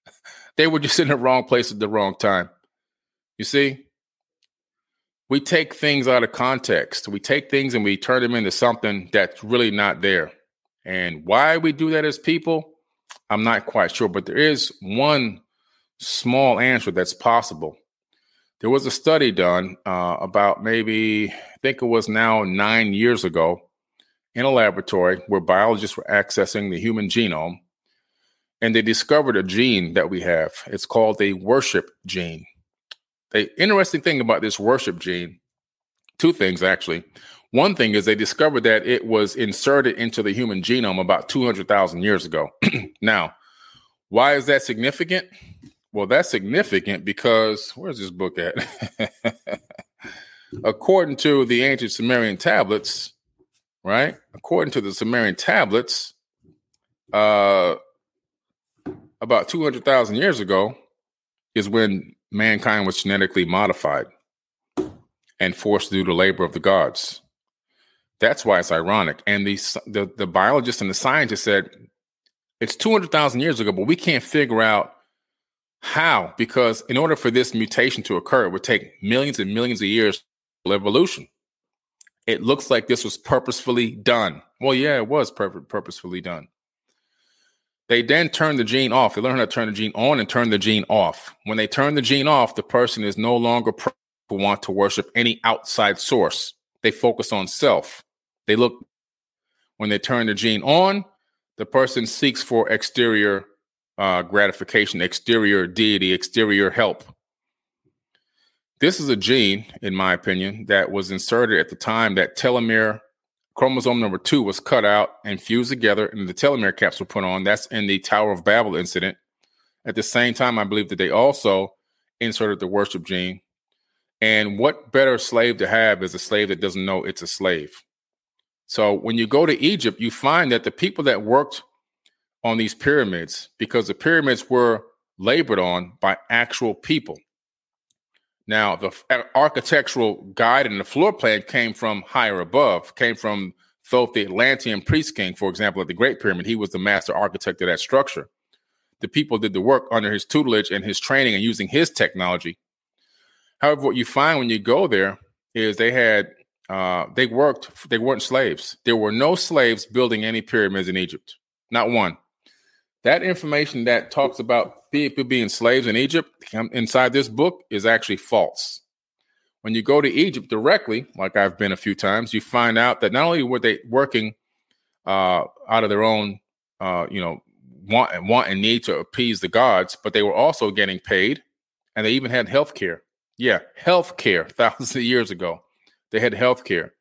[laughs] they were just in the wrong place at the wrong time. You see? We take things out of context. We take things and we turn them into something that's really not there. And why we do that as people, I'm not quite sure. But there is one small answer that's possible. There was a study done uh, about maybe, I think it was now nine years ago, in a laboratory where biologists were accessing the human genome and they discovered a gene that we have. It's called the worship gene. The interesting thing about this worship gene, two things actually. One thing is they discovered that it was inserted into the human genome about 200,000 years ago. [clears throat] now, why is that significant? Well, that's significant because where's this book at? [laughs] According to the ancient Sumerian tablets, right? According to the Sumerian tablets, uh, about 200,000 years ago is when mankind was genetically modified and forced to do the labor of the gods. That's why it's ironic. And the, the, the biologists and the scientists said it's 200,000 years ago, but we can't figure out how, because in order for this mutation to occur, it would take millions and millions of years of evolution it looks like this was purposefully done. Well, yeah, it was pur- purposefully done. They then turn the gene off. They learn how to turn the gene on and turn the gene off. When they turn the gene off, the person is no longer pr- want to worship any outside source. They focus on self. They look when they turn the gene on, the person seeks for exterior uh, gratification, exterior deity, exterior help. This is a gene, in my opinion, that was inserted at the time that telomere chromosome number two was cut out and fused together, and the telomere caps were put on. That's in the Tower of Babel incident. At the same time, I believe that they also inserted the worship gene. And what better slave to have is a slave that doesn't know it's a slave. So when you go to Egypt, you find that the people that worked on these pyramids, because the pyramids were labored on by actual people. Now, the architectural guide and the floor plan came from higher above, came from Thoth, the Atlantean priest king, for example, at the Great Pyramid, he was the master architect of that structure. The people did the work under his tutelage and his training and using his technology. However, what you find when you go there is they had uh, they worked they weren't slaves. There were no slaves building any pyramids in Egypt, not one. That information that talks about people being slaves in Egypt inside this book is actually false. When you go to Egypt directly, like I've been a few times, you find out that not only were they working uh, out of their own, uh, you know, want, want and need to appease the gods, but they were also getting paid, and they even had health care. Yeah, health care [laughs] thousands of years ago. They had health care.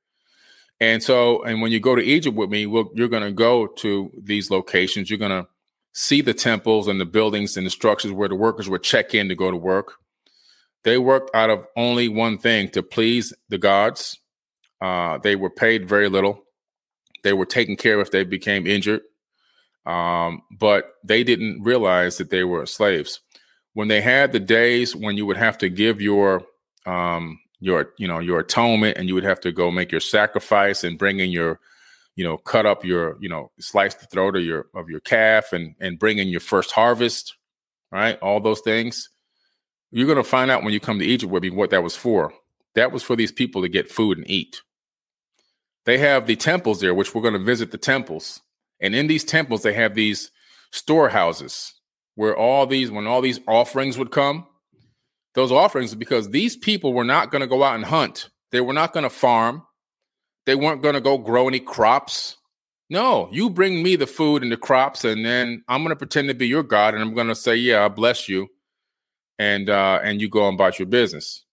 And so, and when you go to Egypt with me, we'll, you're going to go to these locations. You're going to see the temples and the buildings and the structures where the workers would check in to go to work. They worked out of only one thing to please the gods. Uh, they were paid very little. They were taken care of if they became injured. Um, but they didn't realize that they were slaves. When they had the days when you would have to give your um, your you know your atonement and you would have to go make your sacrifice and bring in your you know cut up your you know slice the throat of your of your calf and and bring in your first harvest right? All those things. You're going to find out when you come to egypt with me what that was for. That was for these people to get food and eat. They have the temples there which we're going to visit the temples. And in these temples they have these storehouses where all these when all these offerings would come. Those offerings because these people were not going to go out and hunt. They were not going to farm. They weren't going to go grow any crops. No, you bring me the food and the crops, and then I'm going to pretend to be your God, and I'm going to say, "Yeah, I bless you," and uh, and you go and about your business.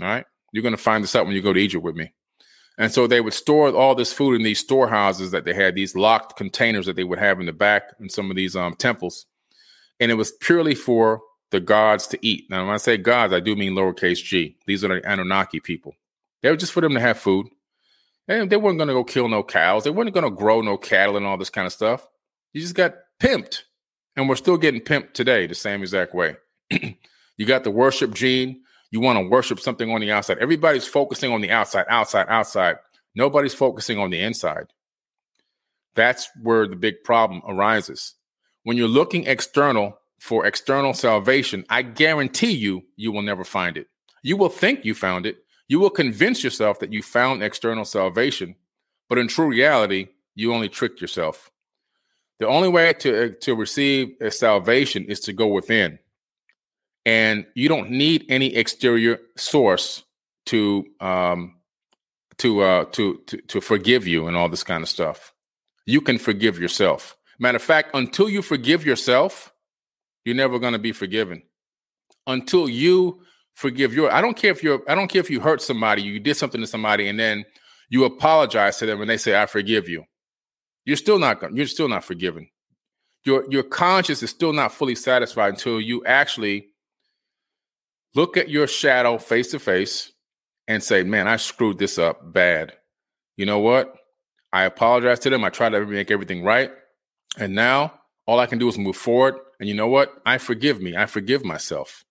All right, you're going to find this out when you go to Egypt with me. And so they would store all this food in these storehouses that they had, these locked containers that they would have in the back in some of these um, temples, and it was purely for the gods to eat. Now, when I say gods, I do mean lowercase g. These are the Anunnaki people. They were just for them to have food. And they weren't going to go kill no cows. They weren't going to grow no cattle and all this kind of stuff. You just got pimped. And we're still getting pimped today, the same exact way. [clears throat] you got the worship gene. You want to worship something on the outside. Everybody's focusing on the outside, outside, outside. Nobody's focusing on the inside. That's where the big problem arises. When you're looking external, for external salvation, I guarantee you, you will never find it. You will think you found it. You will convince yourself that you found external salvation, but in true reality, you only tricked yourself. The only way to, to receive a salvation is to go within. And you don't need any exterior source to um, to, uh, to to to forgive you and all this kind of stuff. You can forgive yourself. Matter of fact, until you forgive yourself, you're never going to be forgiven until you forgive your. I don't care if you're. I don't care if you hurt somebody, you did something to somebody, and then you apologize to them, and they say, "I forgive you." You're still not. You're still not forgiven. Your your conscience is still not fully satisfied until you actually look at your shadow face to face and say, "Man, I screwed this up bad." You know what? I apologize to them. I try to make everything right, and now all I can do is move forward and you know what? I forgive me. I forgive myself.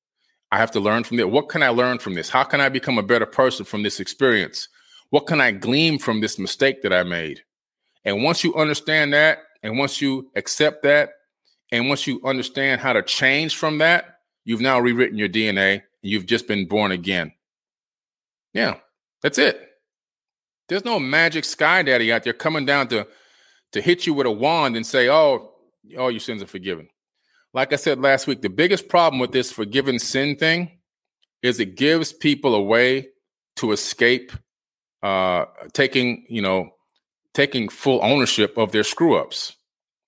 I have to learn from it. What can I learn from this? How can I become a better person from this experience? What can I glean from this mistake that I made? And once you understand that, and once you accept that, and once you understand how to change from that, you've now rewritten your DNA. You've just been born again. Yeah, that's it. There's no magic sky daddy out there coming down to to hit you with a wand and say, "Oh, all your sins are forgiven." Like I said last week, the biggest problem with this forgiven sin thing is it gives people a way to escape uh, taking, you know, taking full ownership of their screw ups.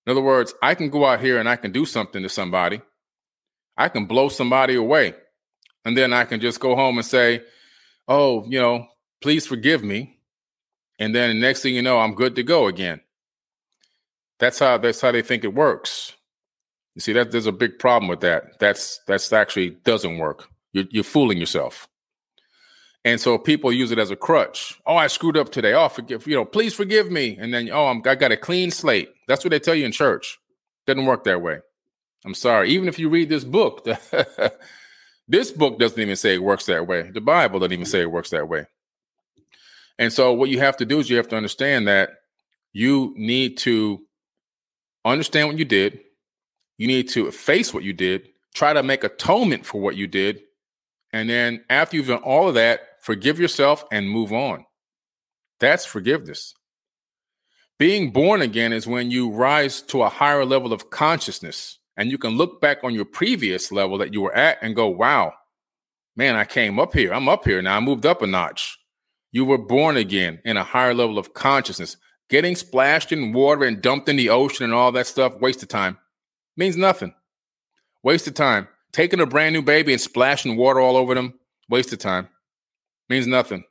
In other words, I can go out here and I can do something to somebody. I can blow somebody away. And then I can just go home and say, oh, you know, please forgive me. And then the next thing you know, I'm good to go again. That's how that's how they think it works. You see that there's a big problem with that. That's that's actually doesn't work. You're, you're fooling yourself. And so people use it as a crutch. Oh, I screwed up today. Oh, forgive, you know, please forgive me. And then, oh, I'm, I got a clean slate. That's what they tell you in church. Doesn't work that way. I'm sorry. Even if you read this book, [laughs] this book doesn't even say it works that way. The Bible doesn't even say it works that way. And so what you have to do is you have to understand that You need to understand what you did. You need to face what you did, try to make atonement for what you did. And then after you've done all of that, forgive yourself and move on. That's forgiveness. Being born again is when you rise to a higher level of consciousness and you can look back on your previous level that you were at and go, wow, man, I came up here. I'm up here now. I moved up a notch. You were born again in a higher level of consciousness. Getting splashed in water and dumped in the ocean and all that stuff, waste of time. Means nothing. Waste of time. Taking a brand new baby and splashing water all over them, waste of time. Means nothing.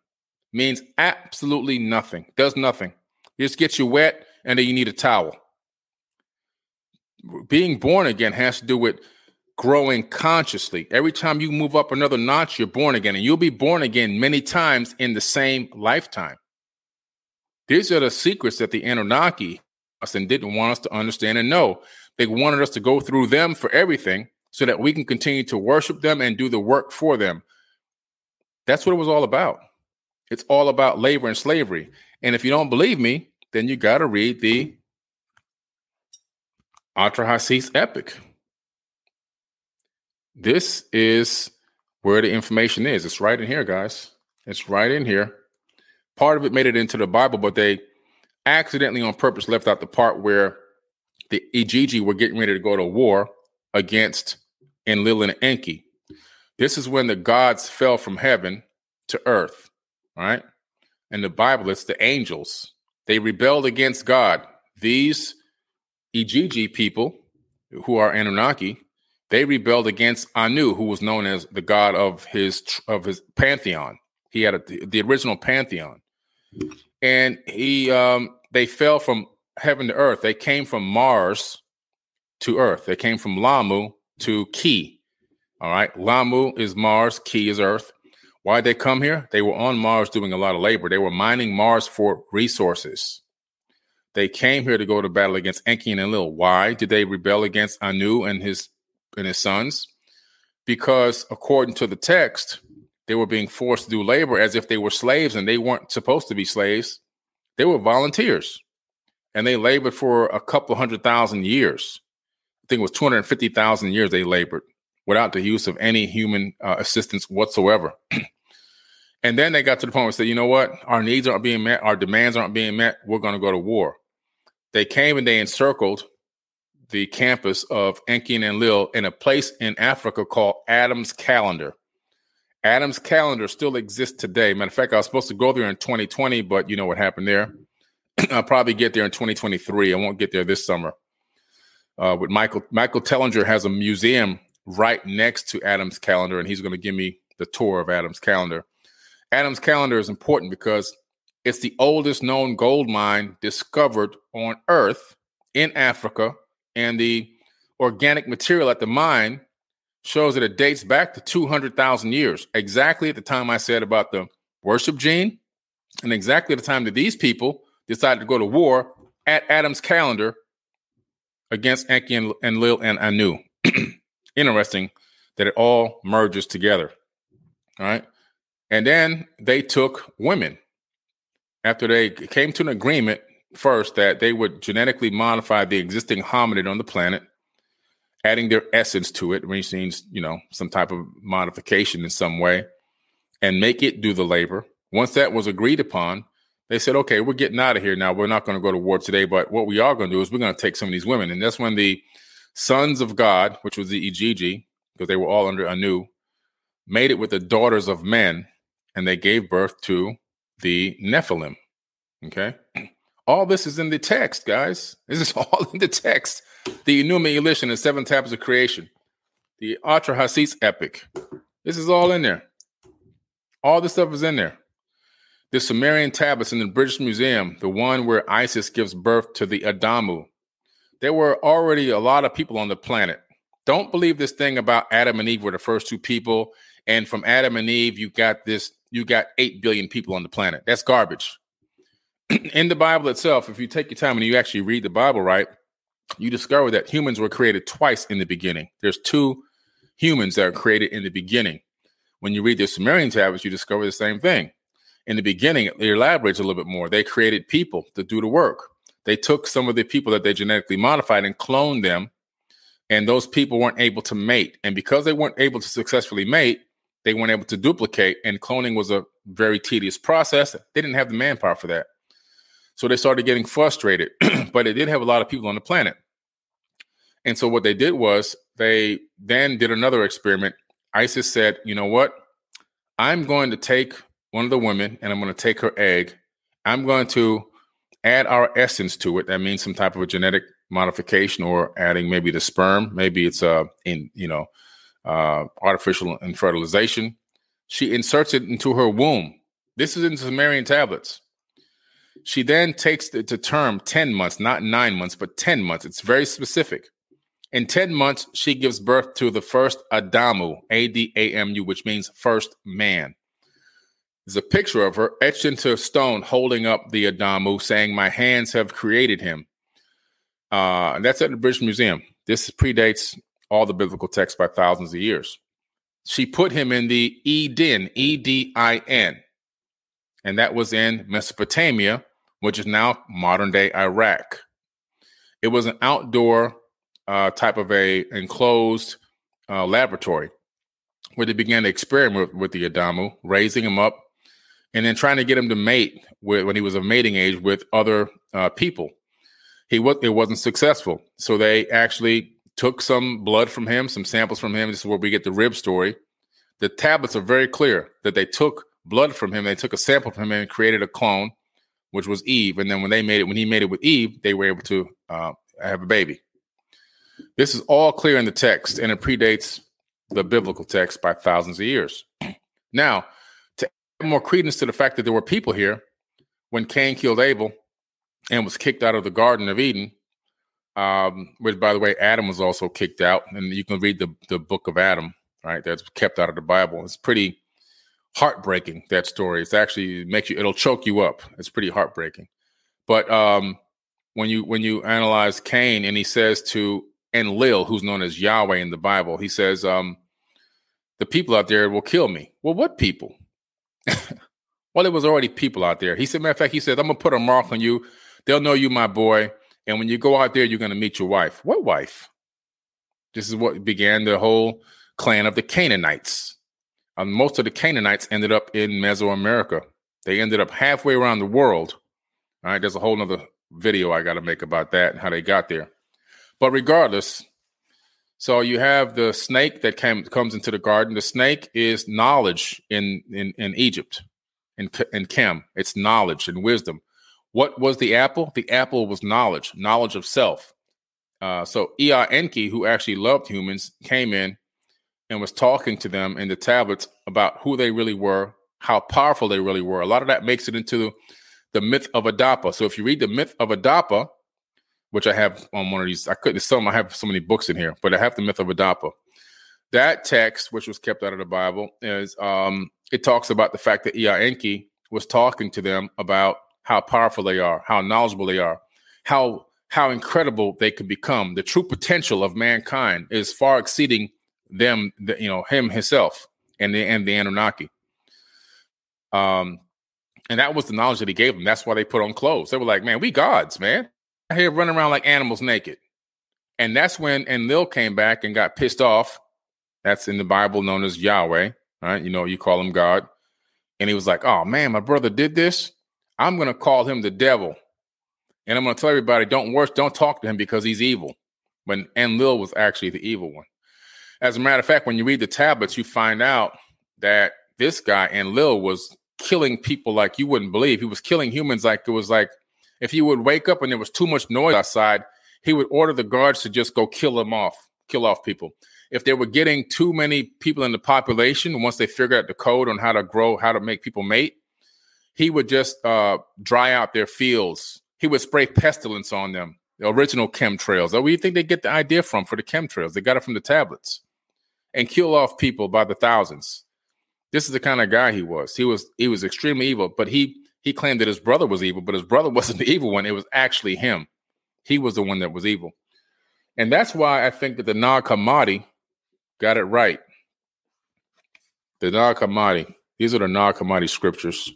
Means absolutely nothing. Does nothing. just gets you wet and then you need a towel. Being born again has to do with growing consciously. Every time you move up another notch, you're born again, and you'll be born again many times in the same lifetime. These are the secrets that the Anunnaki us and didn't want us to understand and know. They wanted us to go through them for everything so that we can continue to worship them and do the work for them. That's what it was all about. It's all about labor and slavery. And if you don't believe me, then you got to read the Atrahasis epic. This is where the information is. It's right in here, guys. It's right in here. Part of it made it into the Bible, but they accidentally on purpose left out the part where the Igigi were getting ready to go to war against Enlil and Enki. This is when the gods fell from heaven to earth, right? And the Bible, it's the angels. They rebelled against God. These Igigi people, who are Anunnaki, they rebelled against Anu, who was known as the god of his of his pantheon. He had a, the original pantheon, and he um, they fell from heaven to earth. They came from Mars to Earth. They came from Lahmu to Ki. All right, Lahmu is Mars, Ki is Earth. Why did they come here? They were on Mars doing a lot of labor. They were mining Mars for resources. They came here to go to battle against Enki and Enlil. Why did they rebel against Anu and his and his sons because according to the text they were being forced to do labor as if they were slaves and they weren't supposed to be slaves they were volunteers and they labored for a couple hundred thousand years i think it was 250000 years they labored without the use of any human uh, assistance whatsoever [clears throat] and then they got to the point where they said you know what our needs aren't being met our demands aren't being met we're going to go to war they came and they encircled the campus of Enki and Enlil in a place in Africa called Adam's Calendar. Adam's Calendar still exists today. Matter of fact, I was supposed to go there in 2020, but you know what happened there. [clears throat] I'll probably get there in 2023. I won't get there this summer. Uh, with Michael Michael Tellinger has a museum right next to Adam's Calendar, and he's going to give me the tour of Adam's Calendar. Adam's Calendar is important because it's the oldest known gold mine discovered on Earth in Africa and the organic material at the mine shows that it dates back to 200,000 years, exactly at the time I said about the worship gene, and exactly at the time that these people decided to go to war at Adam's calendar against Enki and, and Enlil and Anu. [clears throat] Interesting that it all merges together. All right. And then they took women after they came to an agreement first that they would genetically modify the existing hominid on the planet, adding their essence to it, which means, you know, some type of modification in some way, and make it do the labor. Once that was agreed upon, they said, okay, we're getting out of here now. We're not going to go to war today, but what we are going to do is we're going to take some of these women. And that's when the sons of God, which was the Igigi, because they were all under Anu, made it with the daughters of men, and they gave birth to the Nephilim. Okay. All this is in the text, guys. [laughs] This is all in the text. The Enuma Elish and the Seven Tablets of Creation, the Atrahasis epic. This is all in there. All this stuff is in there. The Sumerian tablets in the British Museum, the one where Isis gives birth to the Adamu. There were already a lot of people on the planet. Don't believe this thing about Adam and Eve were the first two people, and from Adam and Eve, you got this, you got 8 billion people on the planet. That's garbage. [clears throat] in the Bible itself, if you take your time and you actually read the Bible right, you discover that humans were created twice in the beginning. There's two humans that are created in the beginning. When you read the Sumerian tablets, you discover the same thing. In the beginning, it elaborates a little bit more. They created people to do the work. they took some of the people that they genetically modified and cloned them, and those people weren't able to mate. And because they weren't able to successfully mate, they weren't able to duplicate. And cloning was a very tedious process. They didn't have the manpower for that. So they started getting frustrated, [clears throat] but it did have a lot of people on the planet. And so what they did was they then did another experiment. Isis said, you know what? I'm going to take one of the women and I'm going to take her egg. I'm going to add our essence to it. That means some type of a genetic modification or adding maybe the sperm. Maybe it's a uh, in you know uh, artificial infertilization. She inserts it into her womb. This is in Sumerian tablets. She then takes the, the term 10 months, not nine months, but 10 months. It's very specific. In 10 months, she gives birth to the first Adamu, A D A M U, which means first man. There's a picture of her etched into stone holding up the Adamu, saying, My hands have created him. Uh, and that's at the British Museum. This predates all the biblical texts by thousands of years. She put him in the Edin, E D I N, and that was in Mesopotamia, which is now modern day Iraq. It was an outdoor uh, type of a enclosed uh, laboratory where they began to experiment with, with the Adamu, raising him up, and then trying to get him to mate with, when he was of mating age with other uh, people. He was it wasn't successful, so they actually took some blood from him, some samples from him. This is where we get the rib story. The tablets are very clear that they took blood from him. They took a sample from him and created a clone, which was Eve. And then when they made it, when he made it with Eve, they were able to uh, have a baby. This is all clear in the text, and it predates the biblical text by thousands of years. [clears throat] now, more credence to the fact that there were people here when Cain killed Abel and was kicked out of the Garden of Eden, um, which, by the way, Adam was also kicked out, and you can read the, the book of Adam, right? That's kept out of the Bible. It's pretty heartbreaking that story. It's actually it makes you it'll choke you up. It's pretty heartbreaking. But um, when you when you analyze Cain and he says to Enlil, who's known as Yahweh in the Bible, he says, um, the people out there will kill me. Well, what people? Well, it was already people out there. He said, matter of fact, he said, I'm gonna put a mark on you. They'll know you, my boy. And when you go out there, you're gonna meet your wife. What wife? This is what began the whole clan of the Canaanites. Um, most of the Canaanites ended up in Mesoamerica. They ended up halfway around the world. All right, there's a whole nother video I got to make about that and how they got there. But regardless, so you have the snake that came, comes into the garden. The snake is knowledge in in, in Egypt, in in Chem. It's knowledge and wisdom. What was the apple? The apple was knowledge, knowledge of self. Uh, so Ea Enki, who actually loved humans, came in and was talking to them in the tablets about who they really were, how powerful they really were. A lot of that makes it into the myth of Adapa. So if you read the myth of Adapa, which I have on one of these. I couldn't some. I have so many books in here, but I have the myth of Adapa. That text, which was kept out of the Bible, is um, it talks about the fact that Ea Enki was talking to them about how powerful they are, how knowledgeable they are, how how incredible they could become. The true potential of mankind is far exceeding them, the, you know, him himself and the and the Anunnaki. Um, and that was the knowledge that he gave them. That's why they put on clothes. They were like, "Man, we gods, man." Here running around like animals naked. And that's when Enlil came back and got pissed off. That's in the Bible known as Yahweh, right? You know, you call him God. And he was like, oh man, my brother did this. I'm going to call him the devil. And I'm going to tell everybody, don't worse, don't talk to him because he's evil. When Enlil was actually the evil one. As a matter of fact, when you read the tablets, you find out that this guy Enlil was killing people like you wouldn't believe. He was killing humans like it was like if he would wake up and there was too much noise outside, he would order the guards to just go kill them off, kill off people. If they were getting too many people in the population, once they figured out the code on how to grow, how to make people mate, he would just uh, dry out their fields. He would spray pestilence on them, the original chemtrails. Where do you think they get the idea from for the chemtrails? They got it from the tablets and kill off people by the thousands. This is the kind of guy he was. He was he was extremely evil, but he he claimed that his brother was evil, but his brother [laughs] wasn't the evil one. It was actually him. He was the one that was evil. And that's why I think that the Nag Hammadi got it right. The Nag Hammadi, these are the Nag Hammadi scriptures.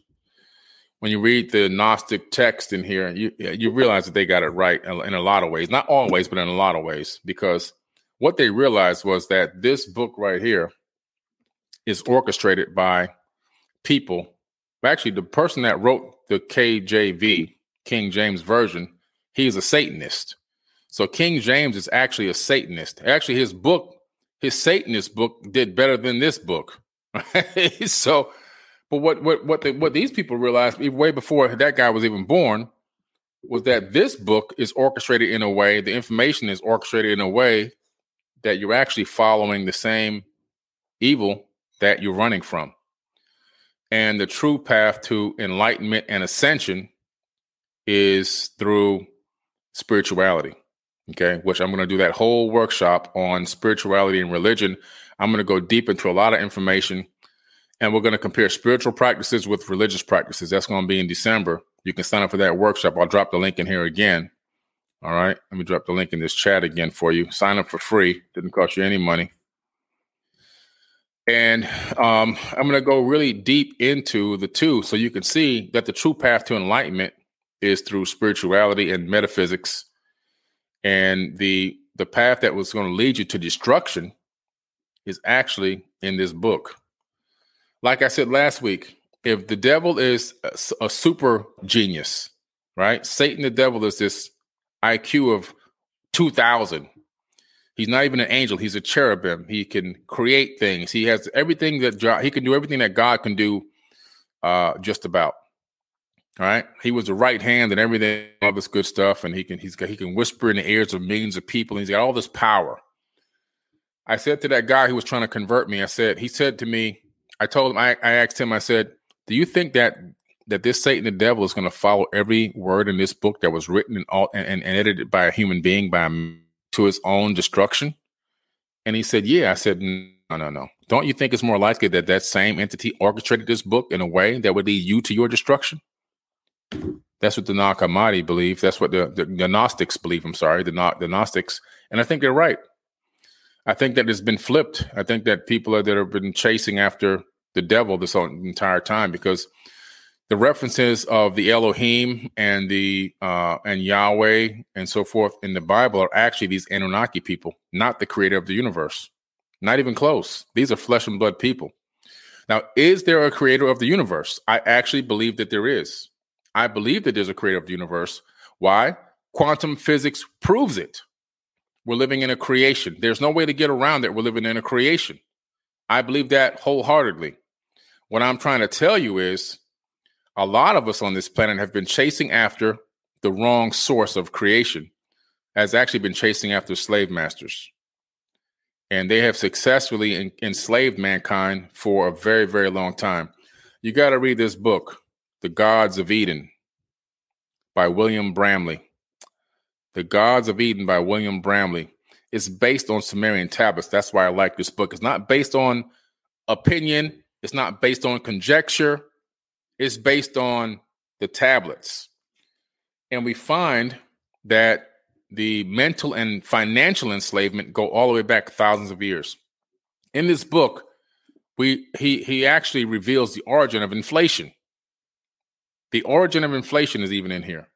When you read the Gnostic text in here, you you realize that they got it right in a lot of ways, not always, but in a lot of ways, because what they realized was that this book right here is orchestrated by people. Actually, the person that wrote the KJV, King James Version, he's a Satanist. So King James is actually a Satanist. Actually, his book, his Satanist book, did better than this book. [laughs] so, but what what what the, what these people realized way before that guy was even born was that this book is orchestrated in a way, the information is orchestrated in a way that you're actually following the same evil that you're running from. And the true path to enlightenment and ascension is through spirituality. Okay, which I'm going to do that whole workshop on spirituality and religion. I'm going to go deep into a lot of information and we're going to compare spiritual practices with religious practices. That's going to be in December. You can sign up for that workshop. I'll drop the link in here again. All right. Let me drop the link in this chat again for you. Sign up for free. Didn't cost you any money. And um, I'm going to go really deep into the two so you can see that the true path to enlightenment is through spirituality and metaphysics. And the the path that was going to lead you to destruction is actually in this book. Like I said last week, if the devil is a, a super genius, right? Satan the devil is this IQ of 2000 He's not even an angel. He's a cherubim. He can create things. He has everything that he can do everything that God can do, uh, just about. All right. He was the right hand and everything, all this good stuff. And he can he's got he can whisper in the ears of millions of people. He's got all this power. I said to that guy who was trying to convert me, I said, he said to me, I told him, I, I asked him, I said, Do you think that that this Satan the devil is going to follow every word in this book that was written and all and, and edited by a human being by a to his own destruction? And he said, Yeah. I said, No, no, no. Don't you think it's more likely that that same entity orchestrated this book in a way that would lead you to your destruction? That's what the Nag Hammadi believe. That's what the, the, the, Gnostics believe. I'm sorry, the, the Gnostics. And I think they're right. I think that it's been flipped. I think that people are, that have been chasing after the devil this entire time because the references of the Elohim and the uh, and Yahweh and so forth in the Bible are actually these Anunnaki people, not the creator of the universe. Not even close. These are flesh and blood people. Now, is there a creator of the universe? I actually believe that there is. I believe that there's a creator of the universe. Why? Quantum physics proves it. We're living in a creation. There's no way to get around that. We're living in a creation. I believe that wholeheartedly. What I'm trying to tell you is a lot of us on this planet have been chasing after the wrong source of creation, has actually been chasing after slave masters. And they have successfully en- enslaved mankind for a very, very long time. You got to read this book, The Gods of Eden by William Bramley. The Gods of Eden by William Bramley. It's based on Sumerian tablets. That's why I like this book. It's not based on opinion, it's not based on conjecture is based on the tablets. And we find that the mental and financial enslavement go all the way back thousands of years. In this book, we he he actually reveals the origin of inflation. The origin of inflation is even in here.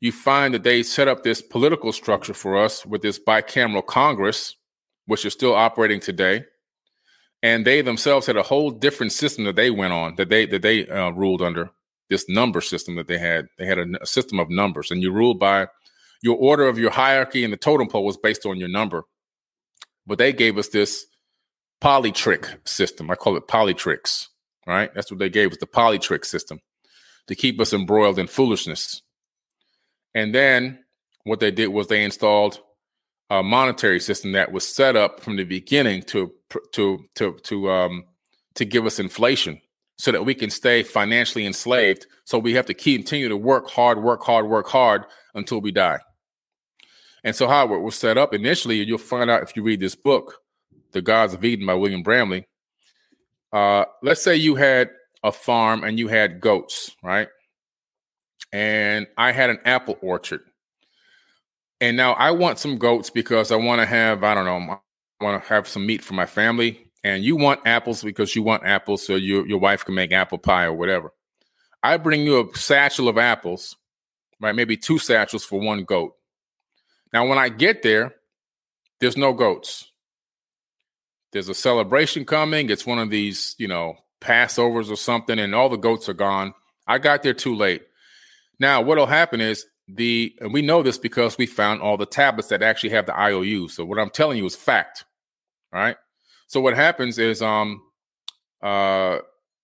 You find that they set up this political structure for us with this bicameral Congress, which is still operating today and they themselves had a whole different system that they went on that they that they uh, ruled under this number system that they had. They had a, a, system of numbers and you ruled by your order of your hierarchy and the totem pole was based on your number. But they gave us this polytrick system. I call it polytricks right? That's what they gave us the polytrick system to keep us embroiled in foolishness. And then what they did was they installed a monetary system that was set up from the beginning to to to to um to give us inflation so that we can stay financially enslaved. So we have to continue to work hard work hard work hard until we die. And so how it was set up initially you'll find out if you read this book the gods of eden by william bramley uh, let's say you had a farm and you had goats right? And i had an apple orchard and now I want some goats because I want to have, I don't know, I want to have some meat for my family. And you want apples because you want apples so you, your wife can make apple pie or whatever. I bring you a satchel of apples, right? Maybe two satchels for one goat. Now, when I get there, there's no goats. There's a celebration coming. It's one of these, you know, Passovers or something, and all the goats are gone. I got there too late. Now, what'll happen is the and we know this because we found all the tablets that actually have the IOU. So what I'm telling you is fact. Right. So what happens is um uh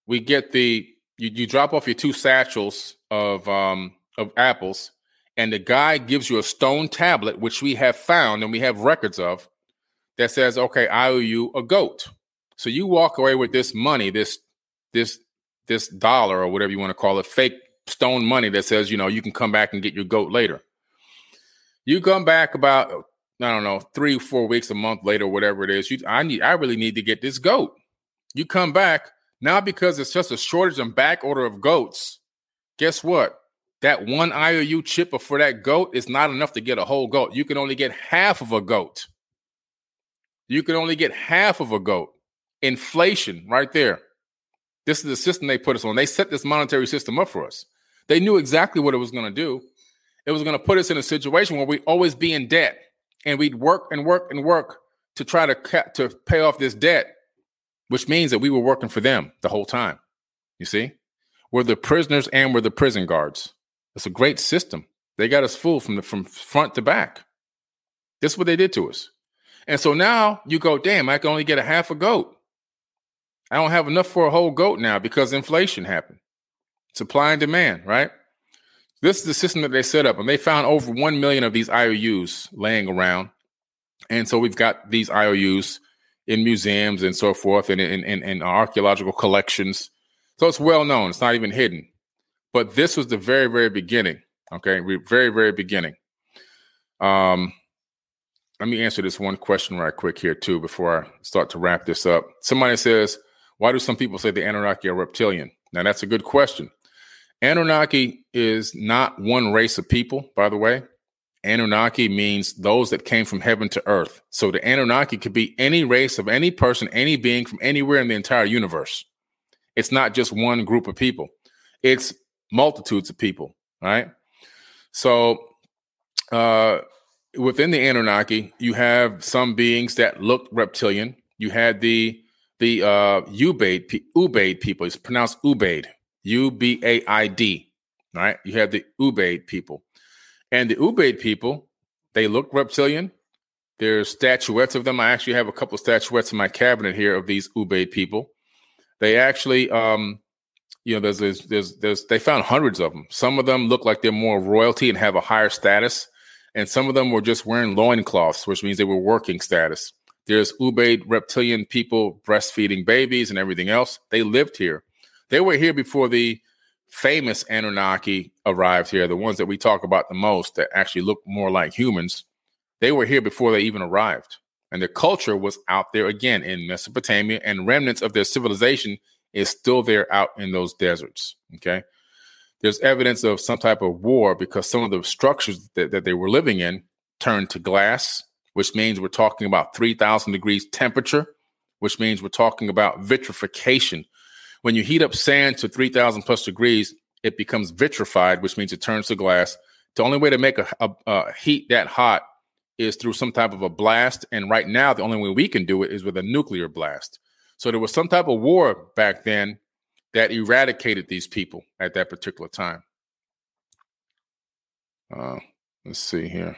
we get the you, you drop off your two satchels of um of apples and the guy gives you a stone tablet which we have found and we have records of that says okay I owe you a goat. So you walk away with this money, this this this dollar or whatever you want to call it, fake stone money that says, you know, you can come back and get your goat later. You come back about, I don't know, three, four weeks, a month later, whatever it is. You, I need, I really need to get this goat. You come back now because it's just a shortage and back order of goats. Guess what? That one IOU chipper for that goat is not enough to get a whole goat. You can only get half of a goat. You can only get half of a goat. Inflation right there. This is the system they put us on. They set this monetary system up for us. They knew exactly what it was going to do. It was going to put us in a situation where we'd always be in debt and we'd work and work and work to try to to pay off this debt, which means that we were working for them the whole time. You see, we're the prisoners and we're the prison guards. It's a great system. They got us fooled from the from front to back. This is what they did to us. And so now you go, damn, I can only get a half a goat. I don't have enough for a whole goat now because inflation happened. Supply and demand, right? This is the system that they set up, and they found over 1 million of these IOUs laying around. And so we've got these IOUs in museums and so forth and in, in, in archaeological collections. So it's well known, it's not even hidden. But this was the very, very beginning. Okay, very, very beginning. Um, let me answer this one question right quick here, too, before I start to wrap this up. Somebody says, why do some people say the Anunnaki are reptilian? Now, that's a good question. Anunnaki is not one race of people, by the way. Anunnaki means those that came from heaven to earth. So the Anunnaki could be any race of any person, any being from anywhere in the entire universe. It's not just one group of people, it's multitudes of people, right? So uh, within the Anunnaki, you have some beings that look reptilian. You had the the uh, Ubaid, Ubaid people. It's pronounced Ubaid, U B A I D. Right? You have the Ubaid people, and the Ubaid people. They look reptilian. There's statuettes of them. I actually have a couple statuettes in my cabinet here of these Ubaid people. They actually, um, you know, there's, there's, there's, there's, they found hundreds of them. Some of them look like they're more royalty and have a higher status, and some of them were just wearing loincloths, which means they were working status. There's Ubaid reptilian people breastfeeding babies and everything else. They lived here. They were here before the famous Anunnaki arrived here, the ones that we talk about the most that actually look more like humans. They were here before they even arrived. And their culture was out there again in Mesopotamia, and remnants of their civilization is still there out in those deserts. Okay. There's evidence of some type of war because some of the structures that, that they were living in turned to glass which means we're talking about 3000 degrees temperature, which means we're talking about vitrification. When you heat up sand to 3000 plus degrees, it becomes vitrified, which means it turns to glass. The only way to make a, a, a heat that hot is through some type of a blast. And right now, the only way we can do it is with a nuclear blast. So there was some type of war back then that eradicated these people at that particular time. Uh, let's see here.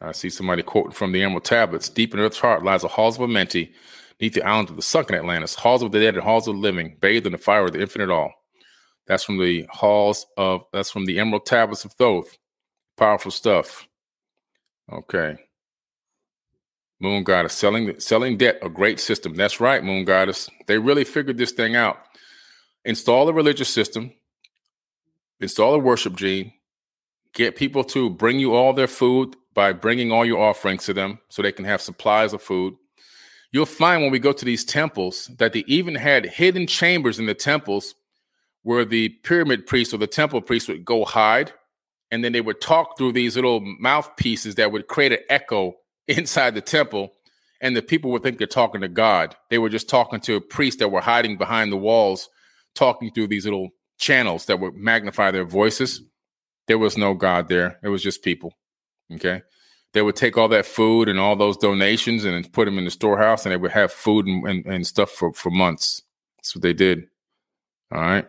I see somebody quoting from the Emerald Tablets. Deep in Earth's heart lies the halls of Amenti, neath the islands of the sunken Atlantis, halls of the dead and halls of the living, bathed in the fire of the infinite all. That's from the halls of that's from the Emerald Tablets of Thoth. Powerful stuff. Okay. Moon Goddess selling selling debt, a great system. That's right, Moon Goddess. They really figured this thing out. Install a religious system, install a worship gene, get people to bring you all their food by bringing all your offerings to them so they can have supplies of food. You'll find when we go to these temples that they even had hidden chambers in the temples where the pyramid priest or the temple priest would go hide and then they would talk through these little mouthpieces that would create an echo [laughs] inside the temple and the people would think they're talking to God. They were just talking to a priest that were hiding behind the walls talking through these little channels that would magnify their voices. There was no God there. It was just people. Okay. They would take all that food and all those donations and put them in the storehouse and they would have food and, and, and stuff for, for months. That's what they did. All right.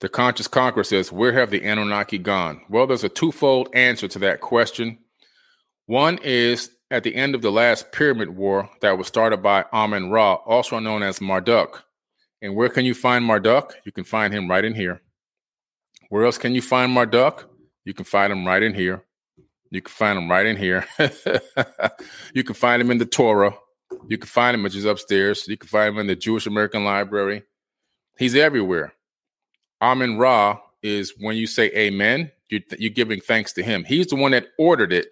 The conscious conqueror says, Where have the Anunnaki gone? Well, there's a twofold answer to that question. One is at the end of the last pyramid war that was started by Amen Ra, also known as Marduk. And where can you find Marduk? You can find him right in here. Where else can you find Marduk? You can find him right in here. You can find him right in here. [laughs] you can find him in the Torah. You can find him, which is upstairs. You can find him in the Jewish American Library. He's everywhere. Amen Ra is when you say amen, you're, you're giving thanks to him. He's the one that ordered it.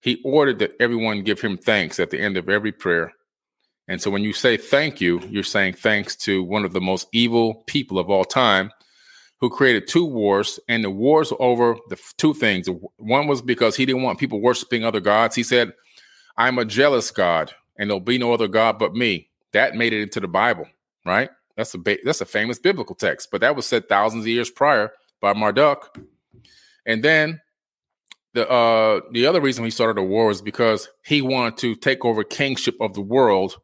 He ordered that everyone give him thanks at the end of every prayer. And so when you say thank you, you're saying thanks to one of the most evil people of all time who created two wars. And the wars over the two things. One was because he didn't want people worshiping other gods. He said, I'm a jealous God, and there'll be no other God but me. That made it into the Bible, right? That's a ba- that's a famous biblical text, but that was said thousands of years prior by Marduk. And then the uh the other reason he started a war was because he wanted to take over kingship of the world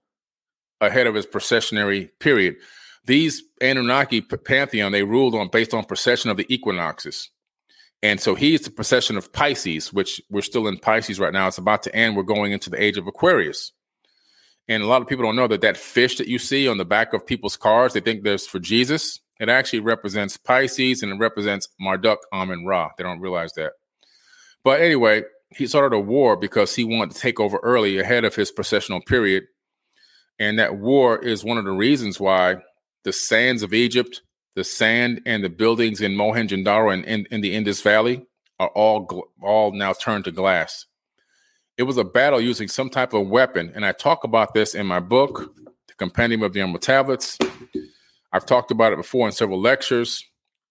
ahead of his processionary period. These Anunnaki pantheon they ruled on based on procession of the equinoxes. And so he's the procession of Pisces, which we're still in Pisces right now. It's about to end. We're going into the age of Aquarius. And a lot of people don't know that that fish that you see on the back of people's cars, they think there's for Jesus. It actually represents Pisces and it represents Marduk, Amen Ra. They don't realize that. But anyway, he started a war because he wanted to take over early ahead of his processional period. And that war is one of the reasons why the sands of Egypt, the sand and the buildings in Mohenjo-Daro and in, in the Indus Valley are all all now turned to glass. It was a battle using some type of weapon. And I talk about this in my book, The Compendium of the Emerald Tablets. I've talked about it before in several lectures.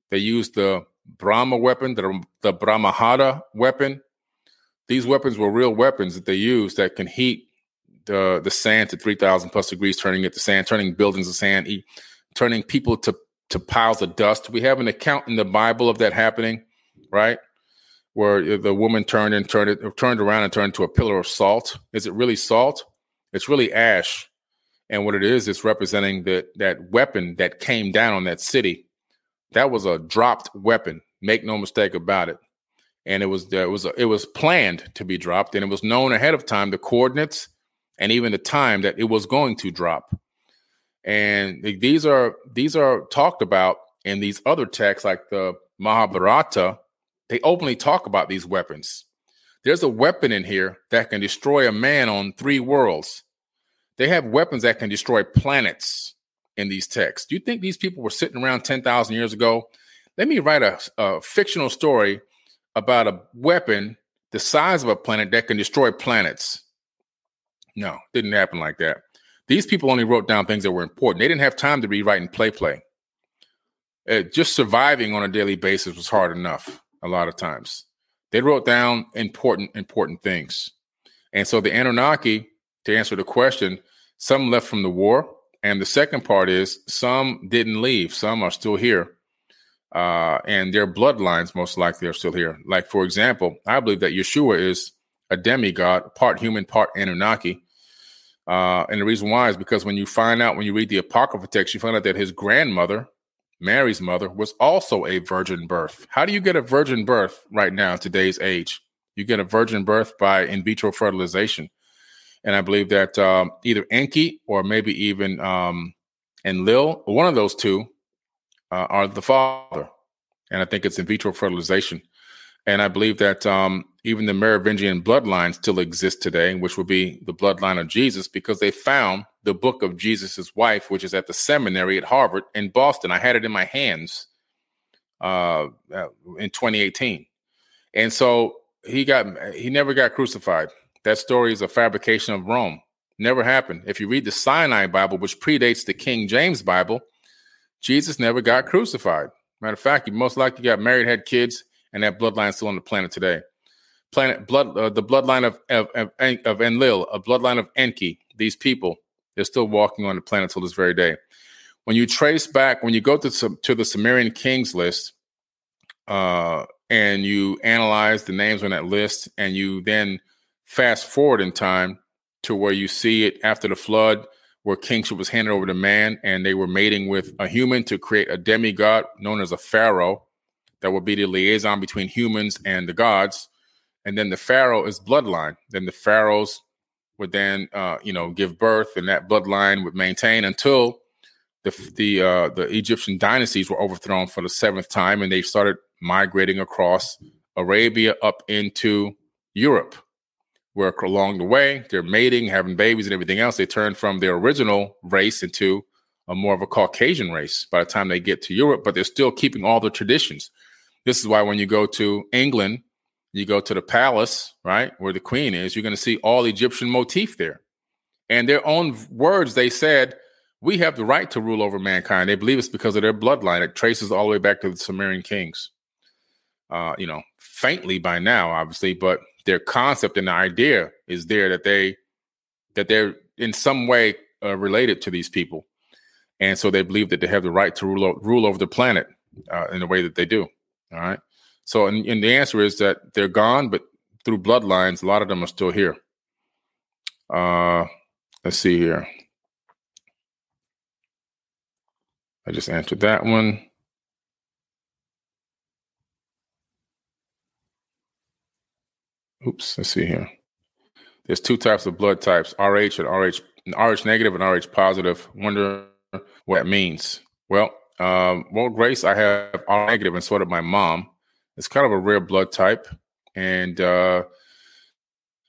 They used the Brahma weapon, the, the Brahmahada weapon. These weapons were real weapons that they used that can heat the, the sand to 3,000 plus degrees, turning it to sand, turning buildings to sand, turning people to, to piles of dust. We have an account in the Bible of that happening, right? where the woman turned and turned it turned around and turned into a pillar of salt. Is it really salt? It's really ash. And what it is, it's representing that that weapon that came down on that city. That was a dropped weapon. Make no mistake about it. And it was it was it was planned to be dropped, and it was known ahead of time the coordinates and even the time that it was going to drop. And these are these are talked about in these other texts, like the Mahabharata, they openly talk about these weapons. There's a weapon in here that can destroy a man on three worlds. They have weapons that can destroy planets in these texts. Do you think these people were sitting around 10,000 years ago? Let me write a, a fictional story about a weapon the size of a planet that can destroy planets. No, didn't happen like that. These people only wrote down things that were important. They didn't have time to rewrite and play play. Uh, just surviving on a daily basis was hard enough a lot of times. They wrote down important, important things. And so the Anunnaki, to answer the question, some left from the war. And the second part is some didn't leave, some are still here. Uh, and their bloodlines most likely are still here. Like, for example, I believe that Yeshua is a demigod, part human, part Anunnaki. Uh, and the reason why is because when you find out, when you read the Apocrypha text, you find out that his grandmother Mary's mother, was also a virgin birth. How do you get a virgin birth right now, in today's age? You get a virgin birth by in vitro fertilization. And I believe that um, either Enki or maybe even um, Enlil, one of those two, uh, are the father. And I think it's in vitro fertilization. And I believe that um, even the Merovingian bloodline still exists today, which would be the bloodline of Jesus, because they found the book of Jesus's wife, which is at the seminary at Harvard in Boston. I had it in my hands uh, uh in 2018, and so he got he never got crucified. That story is a fabrication of Rome. Never happened. If you read the Sinai Bible, which predates the King James Bible, Jesus never got crucified. Matter of fact, he most likely got married, had kids, and that bloodline still on the planet today. Planet blood, uh, the bloodline of of, of of Enlil, a bloodline of Enki. These people they're still walking on the planet till this very day. when you trace back, when you go to to the Sumerian kings list, uh, and you analyze the names on that list, and you then fast forward in time to where you see it after the flood, where kingship was handed over to man, and they were mating with a human to create a demigod known as a pharaoh that would be the liaison between humans and the gods. And then the pharaoh is bloodline. Then the pharaohs would then, uh, you know, give birth, and that bloodline would maintain until the the uh, the Egyptian dynasties were overthrown for the seventh time, and they started migrating across Arabia up into Europe, where along the way they're mating, having babies, and everything else. They turn from their original race into a more of a Caucasian race by the time they get to Europe, but they're still keeping all the traditions. This is why when you go to England, you go to the palace, right, where the queen is, you're going to see all Egyptian motif there. And their own words, they said, we have the right to rule over mankind. They believe it's because of their bloodline. It traces all the way back to the Sumerian kings. Uh, you know, faintly by now, obviously, but their concept and the idea is there that they that they're in some way uh, related to these people, and so they believe that they have the right to rule rule over the planet uh, in the way that they do. All right. So, and, and the answer is that they're gone, but through bloodlines, a lot of them are still here. Uh, let's see here. I just answered that one. Oops, let's see here. There's two types of blood types, RH and RH, RH negative and RH positive. Wonder what it means. Well, um, well, Grace, I have R negative, and so did my mom. It's kind of a rare blood type, and uh,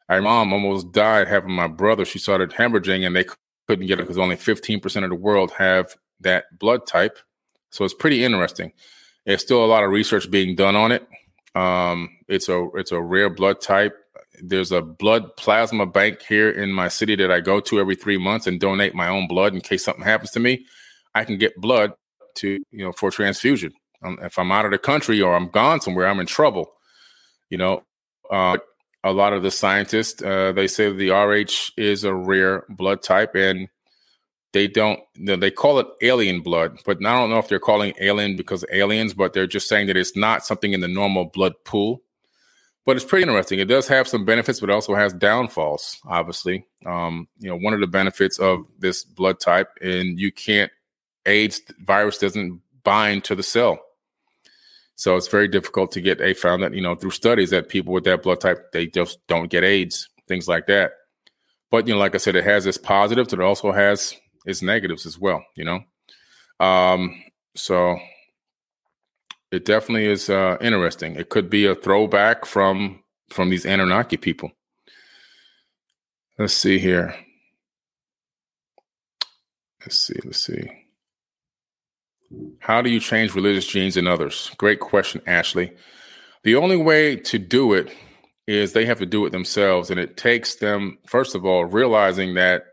my mom almost died having my brother. She started hemorrhaging, and they couldn't get it because only 15% of the world have that blood type. So it's pretty interesting. There's still a lot of research being done on it. Um, it's a it's a rare blood type. There's a blood plasma bank here in my city that I go to every three months and donate my own blood in case something happens to me. I can get blood to you know for transfusion. If I'm out of the country or I'm gone somewhere, I'm in trouble. You know, uh, a lot of the scientists uh, they say the RH is a rare blood type, and they don't they call it alien blood, but I don't know if they're calling alien because aliens, but they're just saying that it's not something in the normal blood pool. But it's pretty interesting. It does have some benefits, but also has downfalls. Obviously, um, you know, one of the benefits of this blood type, and you can't AIDS virus doesn't bind to the cell. So it's very difficult to get a found that, you know, through studies that people with that blood type, they just don't get AIDS, things like that. But, you know, like I said, it has its positives, it also has its negatives as well, you know? Um, so it definitely is uh, interesting. It could be a throwback from from these Anunnaki people. Let's see here. Let's see. Let's see. How do you change religious genes in others? Great question, Ashley. The only way to do it is they have to do it themselves. And it takes them, first of all, realizing that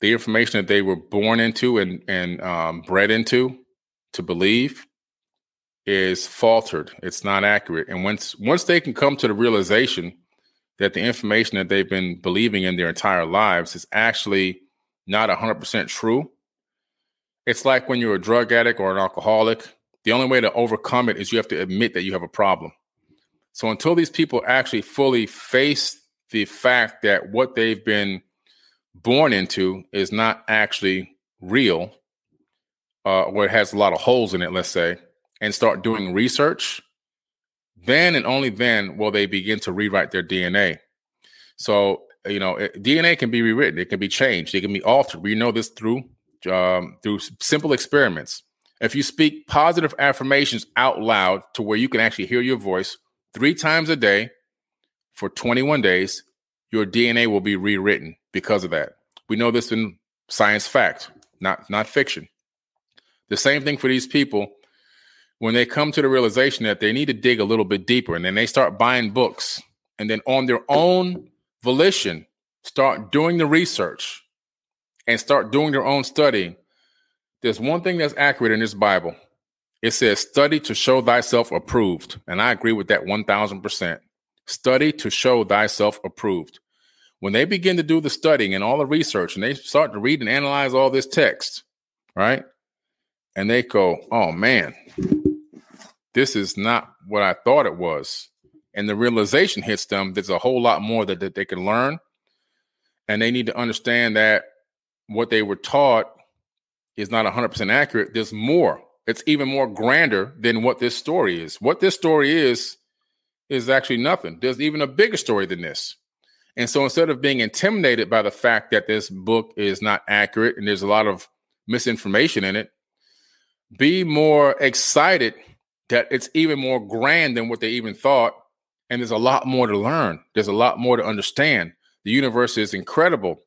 the information that they were born into and, and um, bred into to believe is faltered. It's not accurate. And once once they can come to the realization that the information that they've been believing in their entire lives is actually not 100% true, it's like when you're a drug addict or an alcoholic. The only way to overcome it is you have to admit that you have a problem. So until these people actually fully face the fact that what they've been born into is not actually real, uh, or it has a lot of holes in it, let's say, and start doing research, then and only then will they begin to rewrite their DNA. So, you know, DNA can be rewritten, it can be changed, it can be altered. We know this through um, through simple experiments. If you speak positive affirmations out loud to where you can actually hear your voice three times a day for 21 days, your DNA will be rewritten because of that. We know this in science fact, not not fiction. The same thing for these people when they come to the realization that they need to dig a little bit deeper and then they start buying books and then on their own volition start doing the research and start doing their own studying, there's one thing that's accurate in this Bible. It says, study to show thyself approved. And I agree with that 1000%. Study to show thyself approved. When they begin to do the studying and all the research and they start to read and analyze all this text, right? And they go, oh man, this is not what I thought it was. And the realization hits them there's a whole lot more that, that they can learn. And they need to understand that what they were taught is not 100% accurate. There's more. It's even more grander than what this story is. What this story is, is actually nothing. There's even a bigger story than this. And so instead of being intimidated by the fact that this book is not accurate and there's a lot of misinformation in it, be more excited that it's even more grand than what they even thought. And there's a lot more to learn, there's a lot more to understand. The universe is incredible.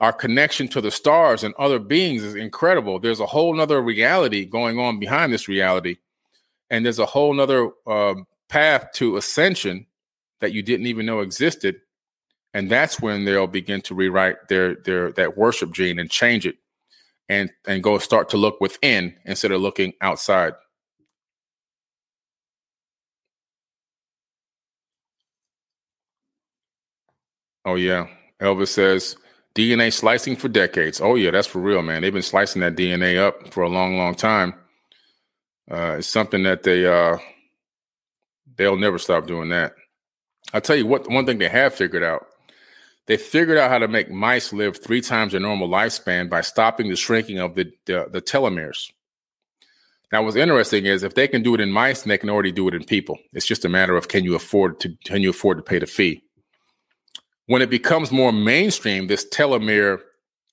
Our connection to the stars and other beings is incredible. There's a whole nother reality going on behind this reality. And there's a whole nother uh, path to ascension that you didn't even know existed and that's when they'll begin to rewrite their their that worship gene and change it and and go start to look within instead of looking outside oh yeah elvis says dna slicing for decades oh yeah that's for real man they've been slicing that dna up for a long long time uh, it's something that they uh, they'll never stop doing that i'll tell you what one thing they have figured out they figured out how to make mice live three times their normal lifespan by stopping the shrinking of the, the, the telomeres. Now, what's interesting is if they can do it in mice, they can already do it in people. It's just a matter of can you afford to can you afford to pay the fee. When it becomes more mainstream, this telomere,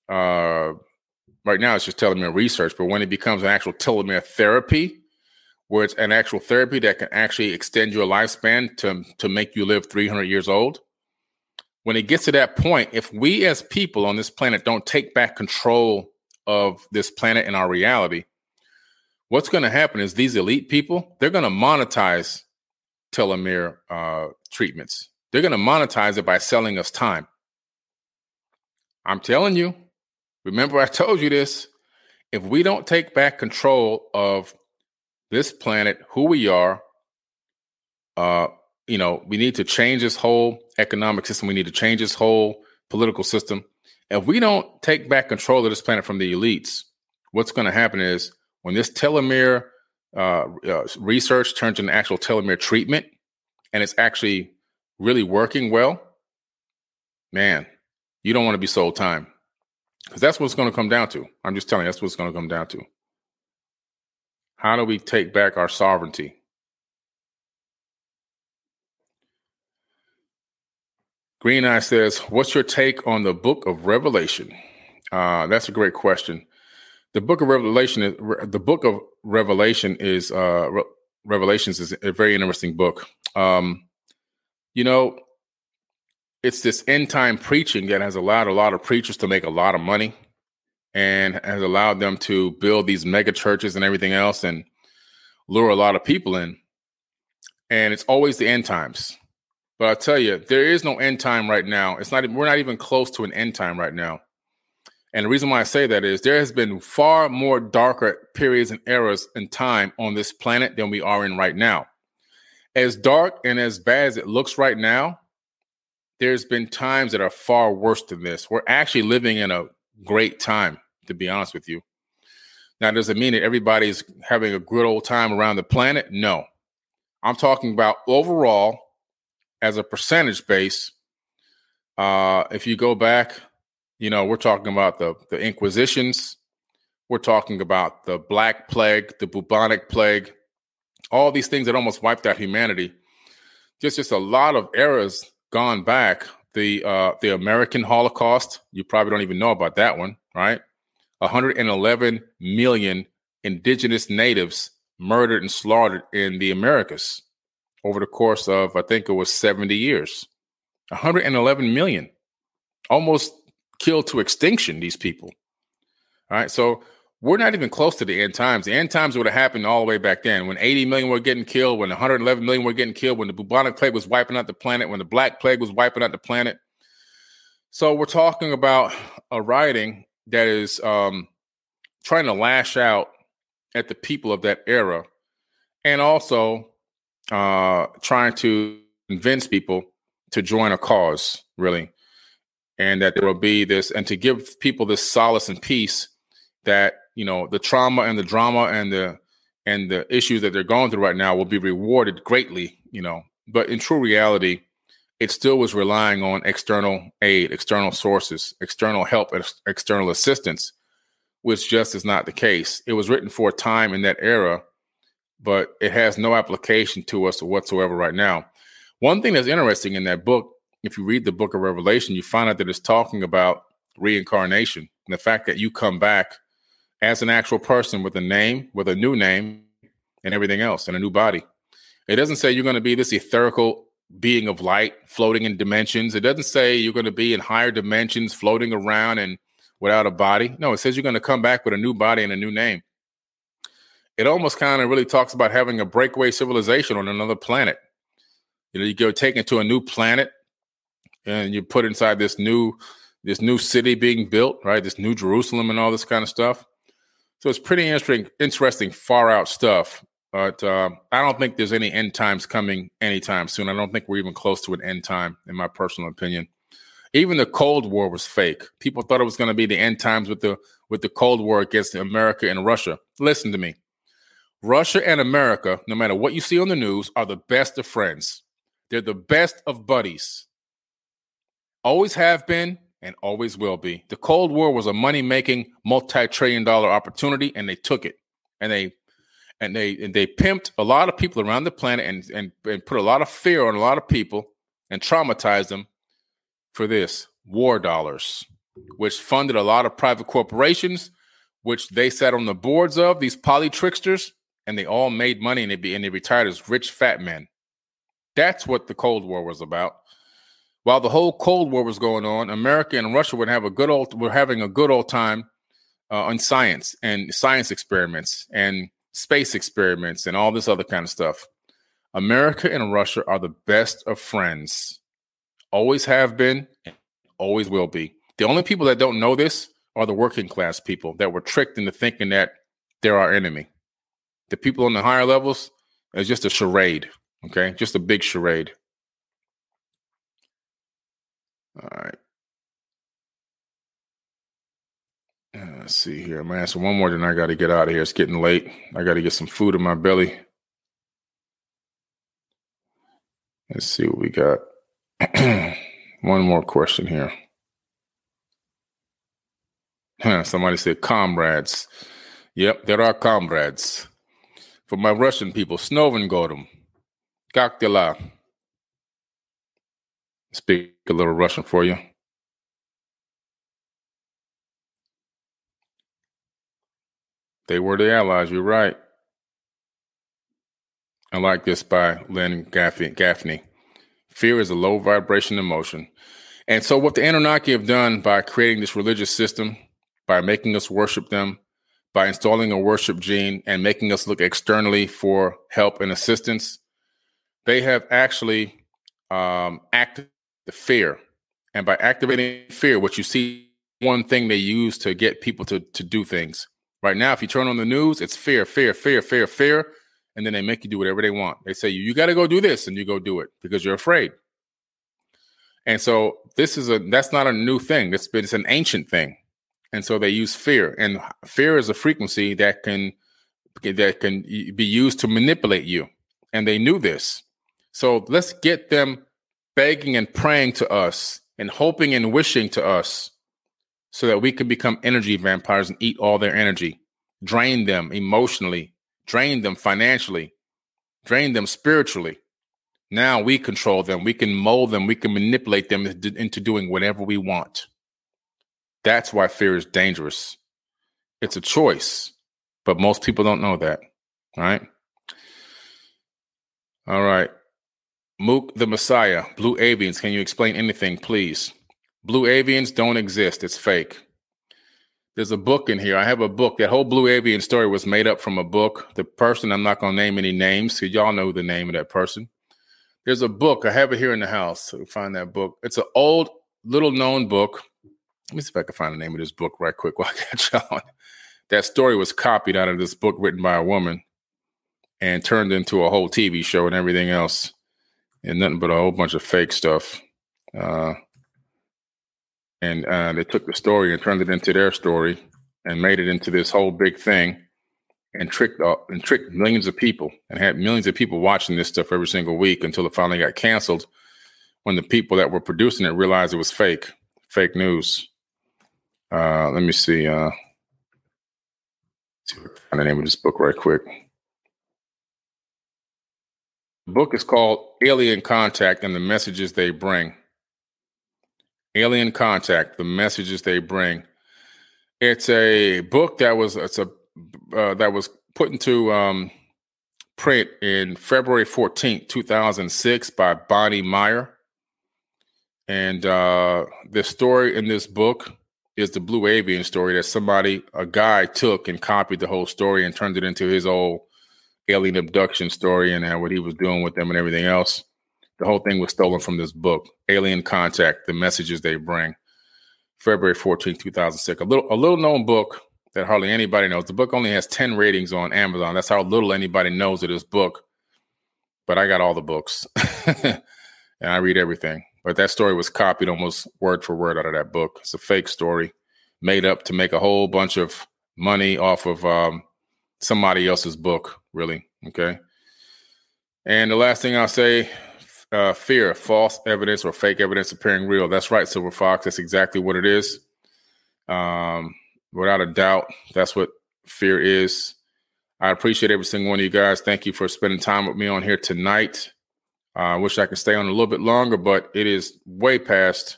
uh, right now it's just telomere research, but when it becomes an actual telomere therapy, where it's an actual therapy that can actually extend your lifespan to to make you live 300 years old, when it gets to that point, if we as people on this planet don't take back control of this planet and our reality, what's going to happen is these elite people, they're going to monetize telomere uh, treatments. They're going to monetize it by selling us time. I'm telling you, remember I told you this. If we don't take back control of this planet, who we are, uh, you know, we need to change this whole economic system. We need to change this whole political system. If we don't take back control of this planet from the elites, what's going to happen is when this telomere uh, uh, research turns into actual telomere treatment and it's actually really working well, man, you don't want to be sold time because that's what's going to come down to. I'm just telling you, that's what's going to come down to. How do we take back our sovereignty? Green Eye says, What's your take on the book of Revelation? Uh, that's a great question. The book of Revelation is the book of Revelation is uh, Re- Revelations is a very interesting book. Um, you know, it's this end time preaching that has allowed a lot of preachers to make a lot of money and has allowed them to build these mega churches and everything else and lure a lot of people in. And it's always the end times. But I tell you, there is no end time right now. It's not. We're not even close to an end time right now. And the reason why I say that is there has been far more darker periods and eras in time on this planet than we are in right now. As dark and as bad as it looks right now, there's been times that are far worse than this. We're actually living in a great time, to be honest with you. Now, does it mean that everybody's having a good old time around the planet? No. I'm talking about overall as a percentage base, uh, if you go back, you know, we're talking about the the Inquisitions, we're talking about the Black Plague, the bubonic plague, all these things that almost wiped out humanity. Just just a lot of eras gone back. The uh, the American Holocaust, you probably don't even know about that one, right? 111 million indigenous natives murdered and slaughtered in the Americas over the course of, I think it was 70 years. 111 million, almost killed to extinction, these people. All right. So we're not even close to the end times. The end times would have happened all the way back then when 80 million were getting killed, when 111 million were getting killed, when the bubonic plague was wiping out the planet, when the black plague was wiping out the planet. So we're talking about a writing that is um, trying to lash out at the people of that era and also uh, trying to convince people to join a cause, really, and that there will be this, and to give people this solace and peace that you know the trauma and the drama and the and the issues that they're going through right now will be rewarded greatly, you know. But in true reality, it still was relying on external aid, external sources, external help, and external assistance, which just is not the case. It was written for a time in that era, but it has no application to us whatsoever right now. One thing that's interesting in that book, if you read the book of Revelation, you find out that it's talking about reincarnation and the fact that you come back as an actual person with a name, with a new name, and everything else, and a new body. It doesn't say you're going to be this etherical being of light floating in dimensions. It doesn't say you're going to be in higher dimensions floating around and without a body. No, it says you're going to come back with a new body and a new name. It almost kind of really talks about having a breakaway civilization on another planet. You know, you go taken to a new planet and you put inside this new this new city being built, right? This new Jerusalem and all this kind of stuff. So it's pretty interesting, interesting, far out stuff. But uh, I don't think there's any end times coming anytime soon. I don't think we're even close to an end time, in my personal opinion. Even the Cold War was fake. People thought it was going to be the end times with the with the Cold War against America and Russia. Listen to me. Russia and America, no matter what you see on the news, are the best of friends. They're the best of buddies. Always have been, and always will be. The Cold War was a money making, multi trillion dollar opportunity, and they took it. And they and they and they pimped a lot of people around the planet and, and and put a lot of fear on a lot of people and traumatized them for this war dollars, which funded a lot of private corporations, which they sat on the boards of these poly tricksters, and they all made money and they be and they retired as rich fat men. That's what the Cold War was about while the whole Cold War was going on, America and Russia would have a good old were having a good old time uh, on science and science experiments and space experiments and all this other kind of stuff. America and Russia are the best of friends, always have been, always will be. The only people that don't know this are the working class people that were tricked into thinking that they're our enemy. The people on the higher levels is just a charade, okay? Just a big charade. All right. Uh, let's see here. I'm asking one more, then I got to get out of here. It's getting late. I got to get some food in my belly. Let's see what we got. [clears throat] one more question here. Huh, somebody said comrades. Yep, there are comrades. For my Russian people, Snovengodom, gakdila speak a little Russian for you. They were the allies. You're right. I like this by Len Gaffney. Fear is a low vibration emotion. And so, what the Anunnaki have done by creating this religious system, by making us worship them, by installing a worship gene and making us look externally for help and assistance, they have actually um, acted the fear. And by activating fear, what you see, one thing they use to get people to, to do things. Right now, if you turn on the news, it's fear, fear, fear, fear, fear. And then they make you do whatever they want. They say, you got to go do this, and you go do it because you're afraid. And so this is a that's not a new thing. It's been it's an ancient thing. And so they use fear. And fear is a frequency that can that can be used to manipulate you. And they knew this. So let's get them begging and praying to us and hoping and wishing to us so that we can become energy vampires and eat all their energy, drain them emotionally, drain them financially, drain them spiritually. Now we control them. We can mold them. We can manipulate them into doing whatever we want. That's why fear is dangerous. It's a choice, but most people don't know that. Right. All right. Mook the Messiah, Blue Avians. Can you explain anything, please? Blue Avians don't exist. It's fake. There's a book in here. I have a book. That whole Blue Avian story was made up from a book. The person, I'm not going to name any names because y'all know the name of that person. There's a book. I have it here in the house. So find that book. It's an old, little known book. Let me see if I can find the name of this book right quick while I got [laughs] y'all. That story was copied out of this book written by a woman and turned into a whole TV show and everything else and nothing but a whole bunch of fake stuff. Uh, and uh, they took the story and turned it into their story and made it into this whole big thing and tricked uh, and tricked millions of people and had millions of people watching this stuff every single week until it finally got canceled when the people that were producing it realized it was fake, fake news. Uh, let me see. Uh, see find the name of this book right quick. The book is called Alien Contact and the Messages They Bring. Alien Contact: The Messages They Bring. It's a book that was it's a uh, that was put into um, print in February 14th, 2006 by Bonnie Meyer. And uh, the story in this book is the Blue Avian story that somebody, a guy, took and copied the whole story and turned it into his old alien abduction story and what he was doing with them and everything else. The whole thing was stolen from this book, Alien Contact: The Messages They Bring. February 14, 2006. A little a little known book that hardly anybody knows. The book only has 10 ratings on Amazon. That's how little anybody knows of this book. But I got all the books [laughs] and I read everything. But that story was copied almost word for word out of that book. It's a fake story made up to make a whole bunch of money off of um, somebody else's book, really. Okay. And the last thing I'll say uh, fear, false evidence or fake evidence appearing real. That's right, Silver Fox. That's exactly what it is. Um, without a doubt, that's what fear is. I appreciate every single one of you guys. Thank you for spending time with me on here tonight. Uh, I wish I could stay on a little bit longer, but it is way past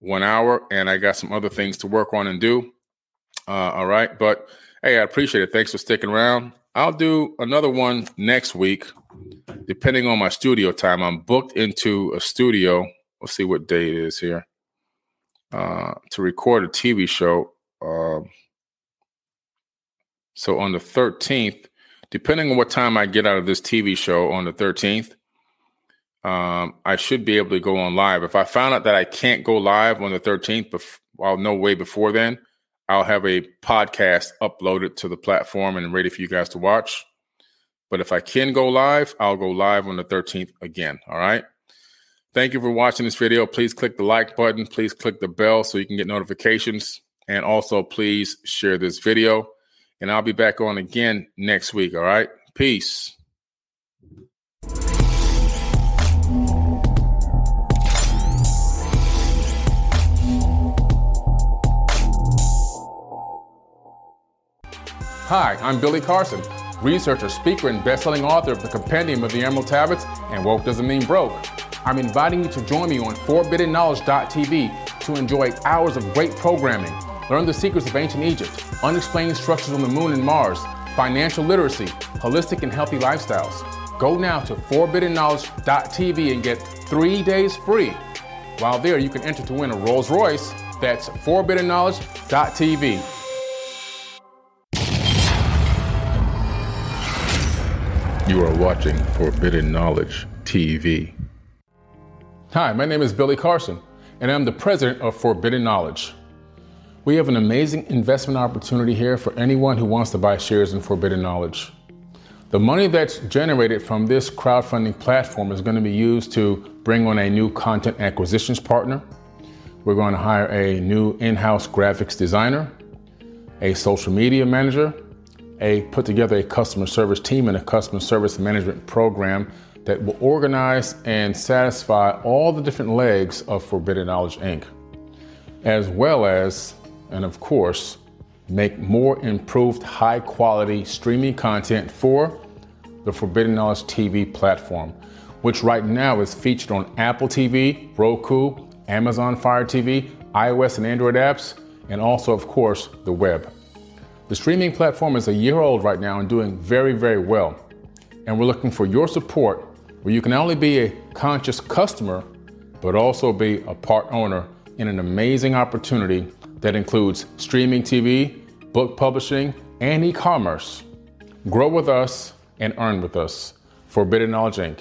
one hour, and I got some other things to work on and do. Uh, all right, but hey, I appreciate it. Thanks for sticking around. I'll do another one next week depending on my studio time, I'm booked into a studio. Let's see what day it is here uh, to record a TV show. Uh, so on the 13th, depending on what time I get out of this TV show on the 13th, um, I should be able to go on live. If I found out that I can't go live on the 13th, bef- well, no way before then, I'll have a podcast uploaded to the platform and ready for you guys to watch. But if I can go live, I'll go live on the 13th again. All right. Thank you for watching this video. Please click the like button. Please click the bell so you can get notifications. And also, please share this video. And I'll be back on again next week. All right. Peace. Hi, I'm Billy Carson researcher, speaker, and best-selling author of the Compendium of the Emerald Tablets and Woke Doesn't Mean Broke. I'm inviting you to join me on ForbiddenKnowledge.tv to enjoy hours of great programming, learn the secrets of ancient Egypt, unexplained structures on the moon and Mars, financial literacy, holistic and healthy lifestyles. Go now to ForbiddenKnowledge.tv and get three days free. While there, you can enter to win a Rolls Royce. That's ForbiddenKnowledge.tv. You are watching Forbidden Knowledge TV. Hi, my name is Billy Carson, and I'm the president of Forbidden Knowledge. We have an amazing investment opportunity here for anyone who wants to buy shares in Forbidden Knowledge. The money that's generated from this crowdfunding platform is going to be used to bring on a new content acquisitions partner. We're going to hire a new in house graphics designer, a social media manager, a put together a customer service team and a customer service management program that will organize and satisfy all the different legs of Forbidden Knowledge Inc., as well as, and of course, make more improved high quality streaming content for the Forbidden Knowledge TV platform, which right now is featured on Apple TV, Roku, Amazon Fire TV, iOS and Android apps, and also, of course, the web. The streaming platform is a year old right now and doing very, very well. And we're looking for your support where you can not only be a conscious customer, but also be a part owner in an amazing opportunity that includes streaming TV, book publishing, and e commerce. Grow with us and earn with us. Forbidden Knowledge Inc.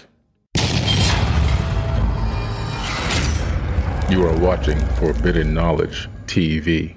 You are watching Forbidden Knowledge TV.